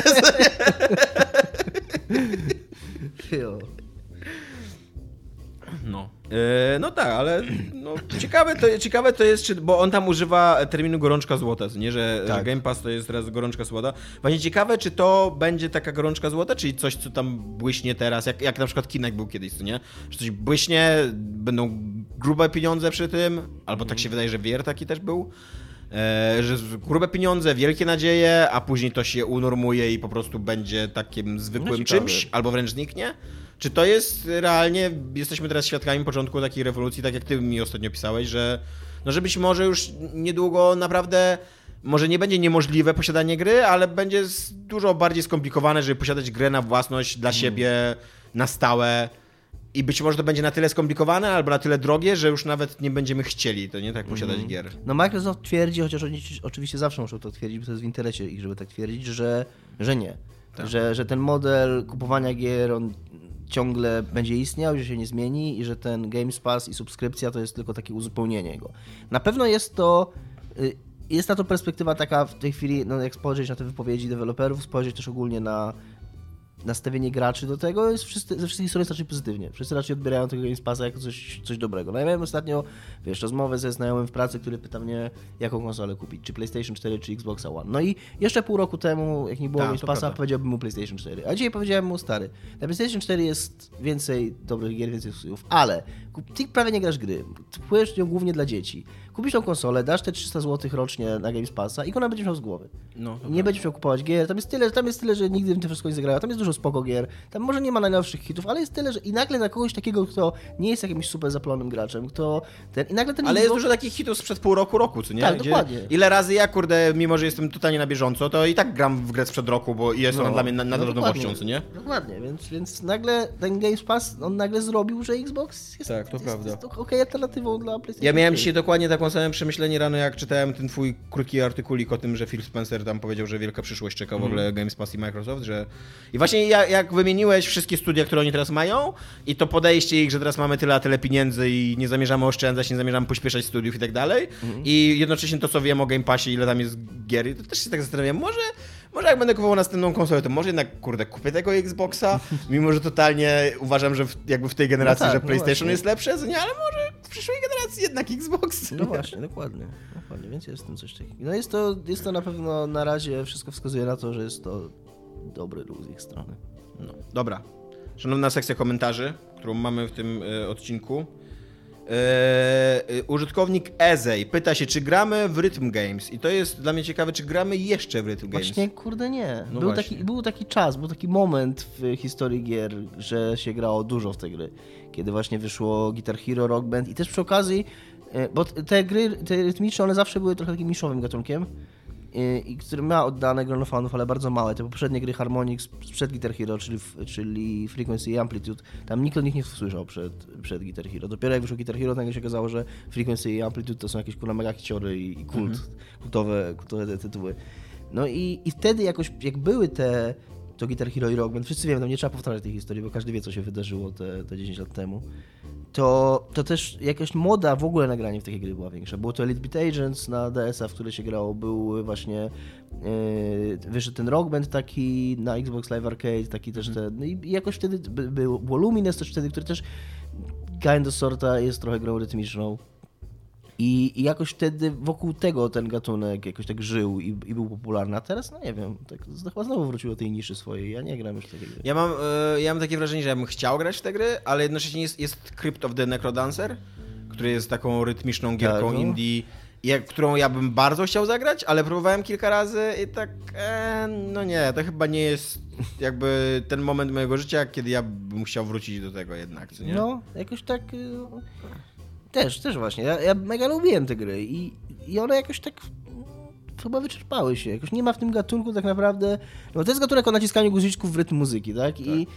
No. E, no tak, ale no, ciekawe, to, ciekawe to jest, czy, bo on tam używa terminu gorączka złota, nie? Że, tak. że Game Pass to jest teraz gorączka złota. Właśnie ciekawe, czy to będzie taka gorączka złota, czyli coś, co tam błyśnie teraz, jak, jak na przykład Kinect był kiedyś, co nie? Że coś błyśnie, będą grube pieniądze przy tym, albo tak się wydaje, że Wier taki też był. E, że grube pieniądze, wielkie nadzieje, a później to się unormuje i po prostu będzie takim zwykłym no czymś, albo wręcz zniknie. Czy to jest realnie, jesteśmy teraz świadkami początku takiej rewolucji, tak jak ty mi ostatnio pisałeś, że no że być może już niedługo naprawdę może nie będzie niemożliwe posiadanie gry, ale będzie dużo bardziej skomplikowane, żeby posiadać grę na własność dla mm. siebie na stałe. I być może to będzie na tyle skomplikowane albo na tyle drogie, że już nawet nie będziemy chcieli to nie tak posiadać mm. gier. No Microsoft twierdzi, chociaż oni oczywiście zawsze muszą to twierdzić, bo to jest w internecie ich, żeby tak twierdzić, że, że nie. Tak. Że, że ten model kupowania gier, on ciągle będzie istniał, że się nie zmieni i że ten Games Pass i subskrypcja to jest tylko takie uzupełnienie go. Na pewno jest to y, jest na to perspektywa taka w tej chwili, no jak spojrzeć na te wypowiedzi deweloperów, spojrzeć też ogólnie na nastawienie graczy do tego jest wszyscy, ze wszystkich stron jest raczej pozytywnie. Wszyscy raczej odbierają tego Game Passa jako coś, coś dobrego. No ja miałem ostatnio, wiesz, rozmowę ze znajomym w pracy, który pyta mnie, jaką konsolę kupić, czy PlayStation 4, czy Xbox One. No i jeszcze pół roku temu, jak nie było Tak, Game Passa, prawda. powiedziałbym mu PlayStation 4. A dzisiaj powiedziałem mu stary. Na PlayStation 4 jest więcej dobrych gier, więcej ekskluzywów, ale ty prawie nie grasz gry. Kupujesz ją głównie dla dzieci. Kupisz tą konsolę, dasz te 300 zł rocznie na Game Passa i ona będziesz miał z głowy. No, to nie będziesz miał kupować gier. Tam jest tyle, tam jest tyle, że nigdy w tym wszystko nie zagrają. Tam jest dużo spoko gier. Tam może nie ma najnowszych hitów, ale jest tyle, że i nagle na kogoś takiego, kto nie jest jakimś super zapalonym graczem, kto ten, i nagle ten Ale jest dużo takich hitów sprzed pół roku, roku, co nie? Tak, dokładnie. Ile razy ja, kurde, mimo że jestem totalnie na bieżąco, to i tak gram w grę sprzed roku, bo jest ona dla mnie na- nadal nowością, dokładnie. co nie? Dokładnie, więc, więc nagle ten Game Pass, on nagle zrobił, że Xbox jest, Tak, to jest, prawda. jest okej alternatywą dla PlayStation Ja miałem 4. dzisiaj dokładnie taką samą przemyślenie rano, jak czytałem ten twój krótki artykulik o tym, że Phil Spencer tam powiedział, że wielka przyszłość czeka w ogóle Games Pass i Microsoft, że... I właśnie ja, jak wymieniłeś wszystkie studia, które oni teraz mają i to podejście ich, że teraz mamy tyle a tyle pieniędzy i nie zamierzamy oszczędzać, nie zamierzamy pośpieszać studiów i tak dalej i jednocześnie to, co wiem o Game Passie, ile tam jest gier, to też się tak zastanawiam, może... Może jak będę kupował następną konsolę, to może jednak, kurde, kupię tego Xboxa, [LAUGHS] mimo że totalnie uważam, że w, jakby w tej generacji, tak, że no PlayStation właśnie. jest lepsze, nie, ale może w przyszłej generacji jednak Xbox. No właśnie, dokładnie. dokładnie. Więc jest w tym coś takiego. No jest to, jest to na pewno na razie wszystko wskazuje na to, że jest to dobry ruch z ich strony. No, dobra. Szanowna sekcja komentarzy, którą mamy w tym e, odcinku. E, e, użytkownik Ezej pyta się, czy gramy w Rhythm Games. I to jest dla mnie ciekawe, czy gramy jeszcze w Rhythm Games. Właśnie, kurde, nie. No był, właśnie. taki, był taki czas, był taki moment w historii gier, że się grało dużo w te gry. Kiedy właśnie wyszło Guitar Hero, Rock Band i też przy okazji, e, bo te gry, te rytmiczne, one zawsze były trochę takim niszowym gatunkiem, e, i który ma oddane grono fanów, ale bardzo małe. Te poprzednie gry Harmonix sprzed Guitar Hero, czyli, czyli Frequency i Amplitude, tam nikt o nich nie słyszał przed, przed Guitar Hero. Dopiero jak wyszło Guitar Hero, nagle się okazało, że Frequency i Amplitude to są jakieś kurwa mega hiciory i, i kult, kultowe, kultowe te tytuły. No i, i wtedy jakoś, jak były te, to Guitar Hero i Rock Band, wszyscy wiemy, tam nie trzeba powtarzać tej historii, bo każdy wie, co się wydarzyło te, te 10 lat temu, to, to też jakaś moda w ogóle na granie w takie gry była większa. Było to Elite Beat Agents na DS-a, w które się grało, był właśnie, yy, wyszedł ten Rock Band taki na Xbox Live Arcade, taki też ten, no i jakoś wtedy by, było, było Lumines też wtedy, który też kind of sorta jest trochę grą rytmiczną. I, I jakoś wtedy wokół tego ten gatunek jakoś tak żył i, i był popularny, a teraz no nie wiem, tak chyba znowu wrócił do tej niszy swojej, ja nie gram już w takie gry. Ja mam, e, ja mam takie wrażenie, że ja bym chciał grać w te gry, ale jednocześnie jest, jest Crypt of the Necrodancer, który jest taką rytmiczną gierką Tak, no. indie, jak, którą ja bym bardzo chciał zagrać, ale próbowałem kilka razy i tak, e, no nie, to chyba nie jest jakby ten moment mojego życia, kiedy ja bym chciał wrócić do tego jednak, co nie? No, jakoś tak. y, Też, też właśnie. Ja, ja mega lubiłem te gry i, i one jakoś tak chyba wyczerpały się. Jakoś nie ma w tym gatunku tak naprawdę. No to jest gatunek o naciskaniu guziczków w rytm muzyki, tak? I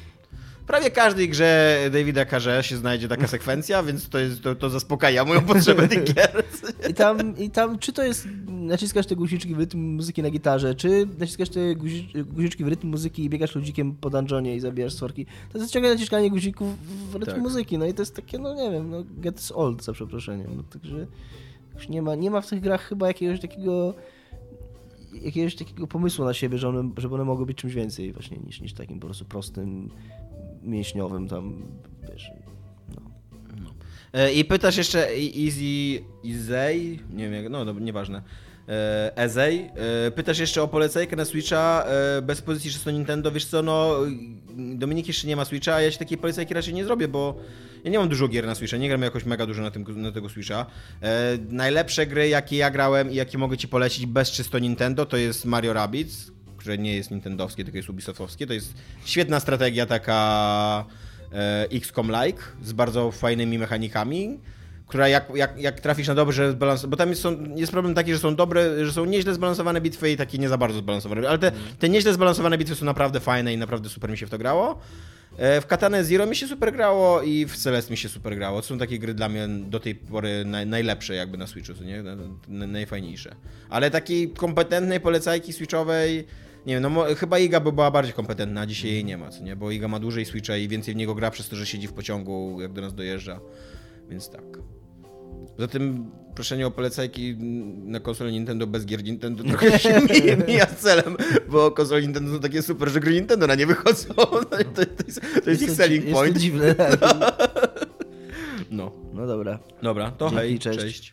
W prawie każdej grze Davida Carze się znajdzie taka sekwencja, więc to, jest, to, to zaspokaja moją [LAUGHS] potrzebę tych gier. I tam, I tam, czy to jest, naciskasz te guziczki w rytm muzyki na gitarze, czy naciskasz te guzi, guziczki w rytm muzyki i biegasz ludzikiem po dungeonie i zabijasz sworki, to jest ciągle naciskanie guzików w rytm Tak. muzyki, no i to jest takie, no nie wiem, no gets old, za przeproszeniem, no także już nie ma, nie ma w tych grach chyba jakiegoś takiego jakiegoś takiego pomysłu na siebie, że one, żeby one mogły być czymś więcej właśnie niż, niż takim po prostu prostym, mięśniowym tam, wiesz, no. E, I pytasz jeszcze Easy Izej, nie wiem jak, no dobra, nieważne. E, Ezej, e, pytasz jeszcze o polecajkę na Switcha e, bez pozycji 6 Nintendo, wiesz co, no Dominik jeszcze nie ma Switcha, a ja się takiej polecajki raczej nie zrobię, bo ja nie mam dużo gier na Switcha, nie gram jakoś mega dużo na, tym, na tego Switcha. Najlepsze gry, jakie ja grałem i jakie mogę ci polecić bez czysto Nintendo, to jest Mario Rabbids, które nie jest nintendowskie, tylko jest ubisoftowskie, to jest świetna strategia taka XCOM-like z bardzo fajnymi mechanikami, która jak, jak, jak trafisz na dobrze zbalansowane, bo tam jest, są, jest problem taki, że są dobre, że są nieźle zbalansowane bitwy i takie nie za bardzo zbalansowane, ale te, te nieźle zbalansowane bitwy są naprawdę fajne i naprawdę super mi się w to grało. E, W Katane Zero mi się super grało i w Celeste mi się super grało. To są takie gry dla mnie do tej pory naj, najlepsze jakby na Switchu, co nie? Na- na- Najfajniejsze. Ale takiej kompetentnej polecajki Switchowej, nie wiem, no chyba Iga by była bardziej kompetentna, a dzisiaj jej nie ma, co nie? Bo Iga ma dłużej Switcha i więcej w niego gra przez to, że siedzi w pociągu, jak do nas dojeżdża. Więc tak. Zatem proszenie o polecajki na konsolę Nintendo bez gier Nintendo trochę się [LAUGHS] mija, z celem, bo konsole Nintendo są takie super, że gry Nintendo na nie wychodzą. To, [LAUGHS] to, jest, to jest ich to- selling jest point. To dziwne. [LAUGHS] No. No dobra. Dobra, to Dzięki, hej, cześć. cześć.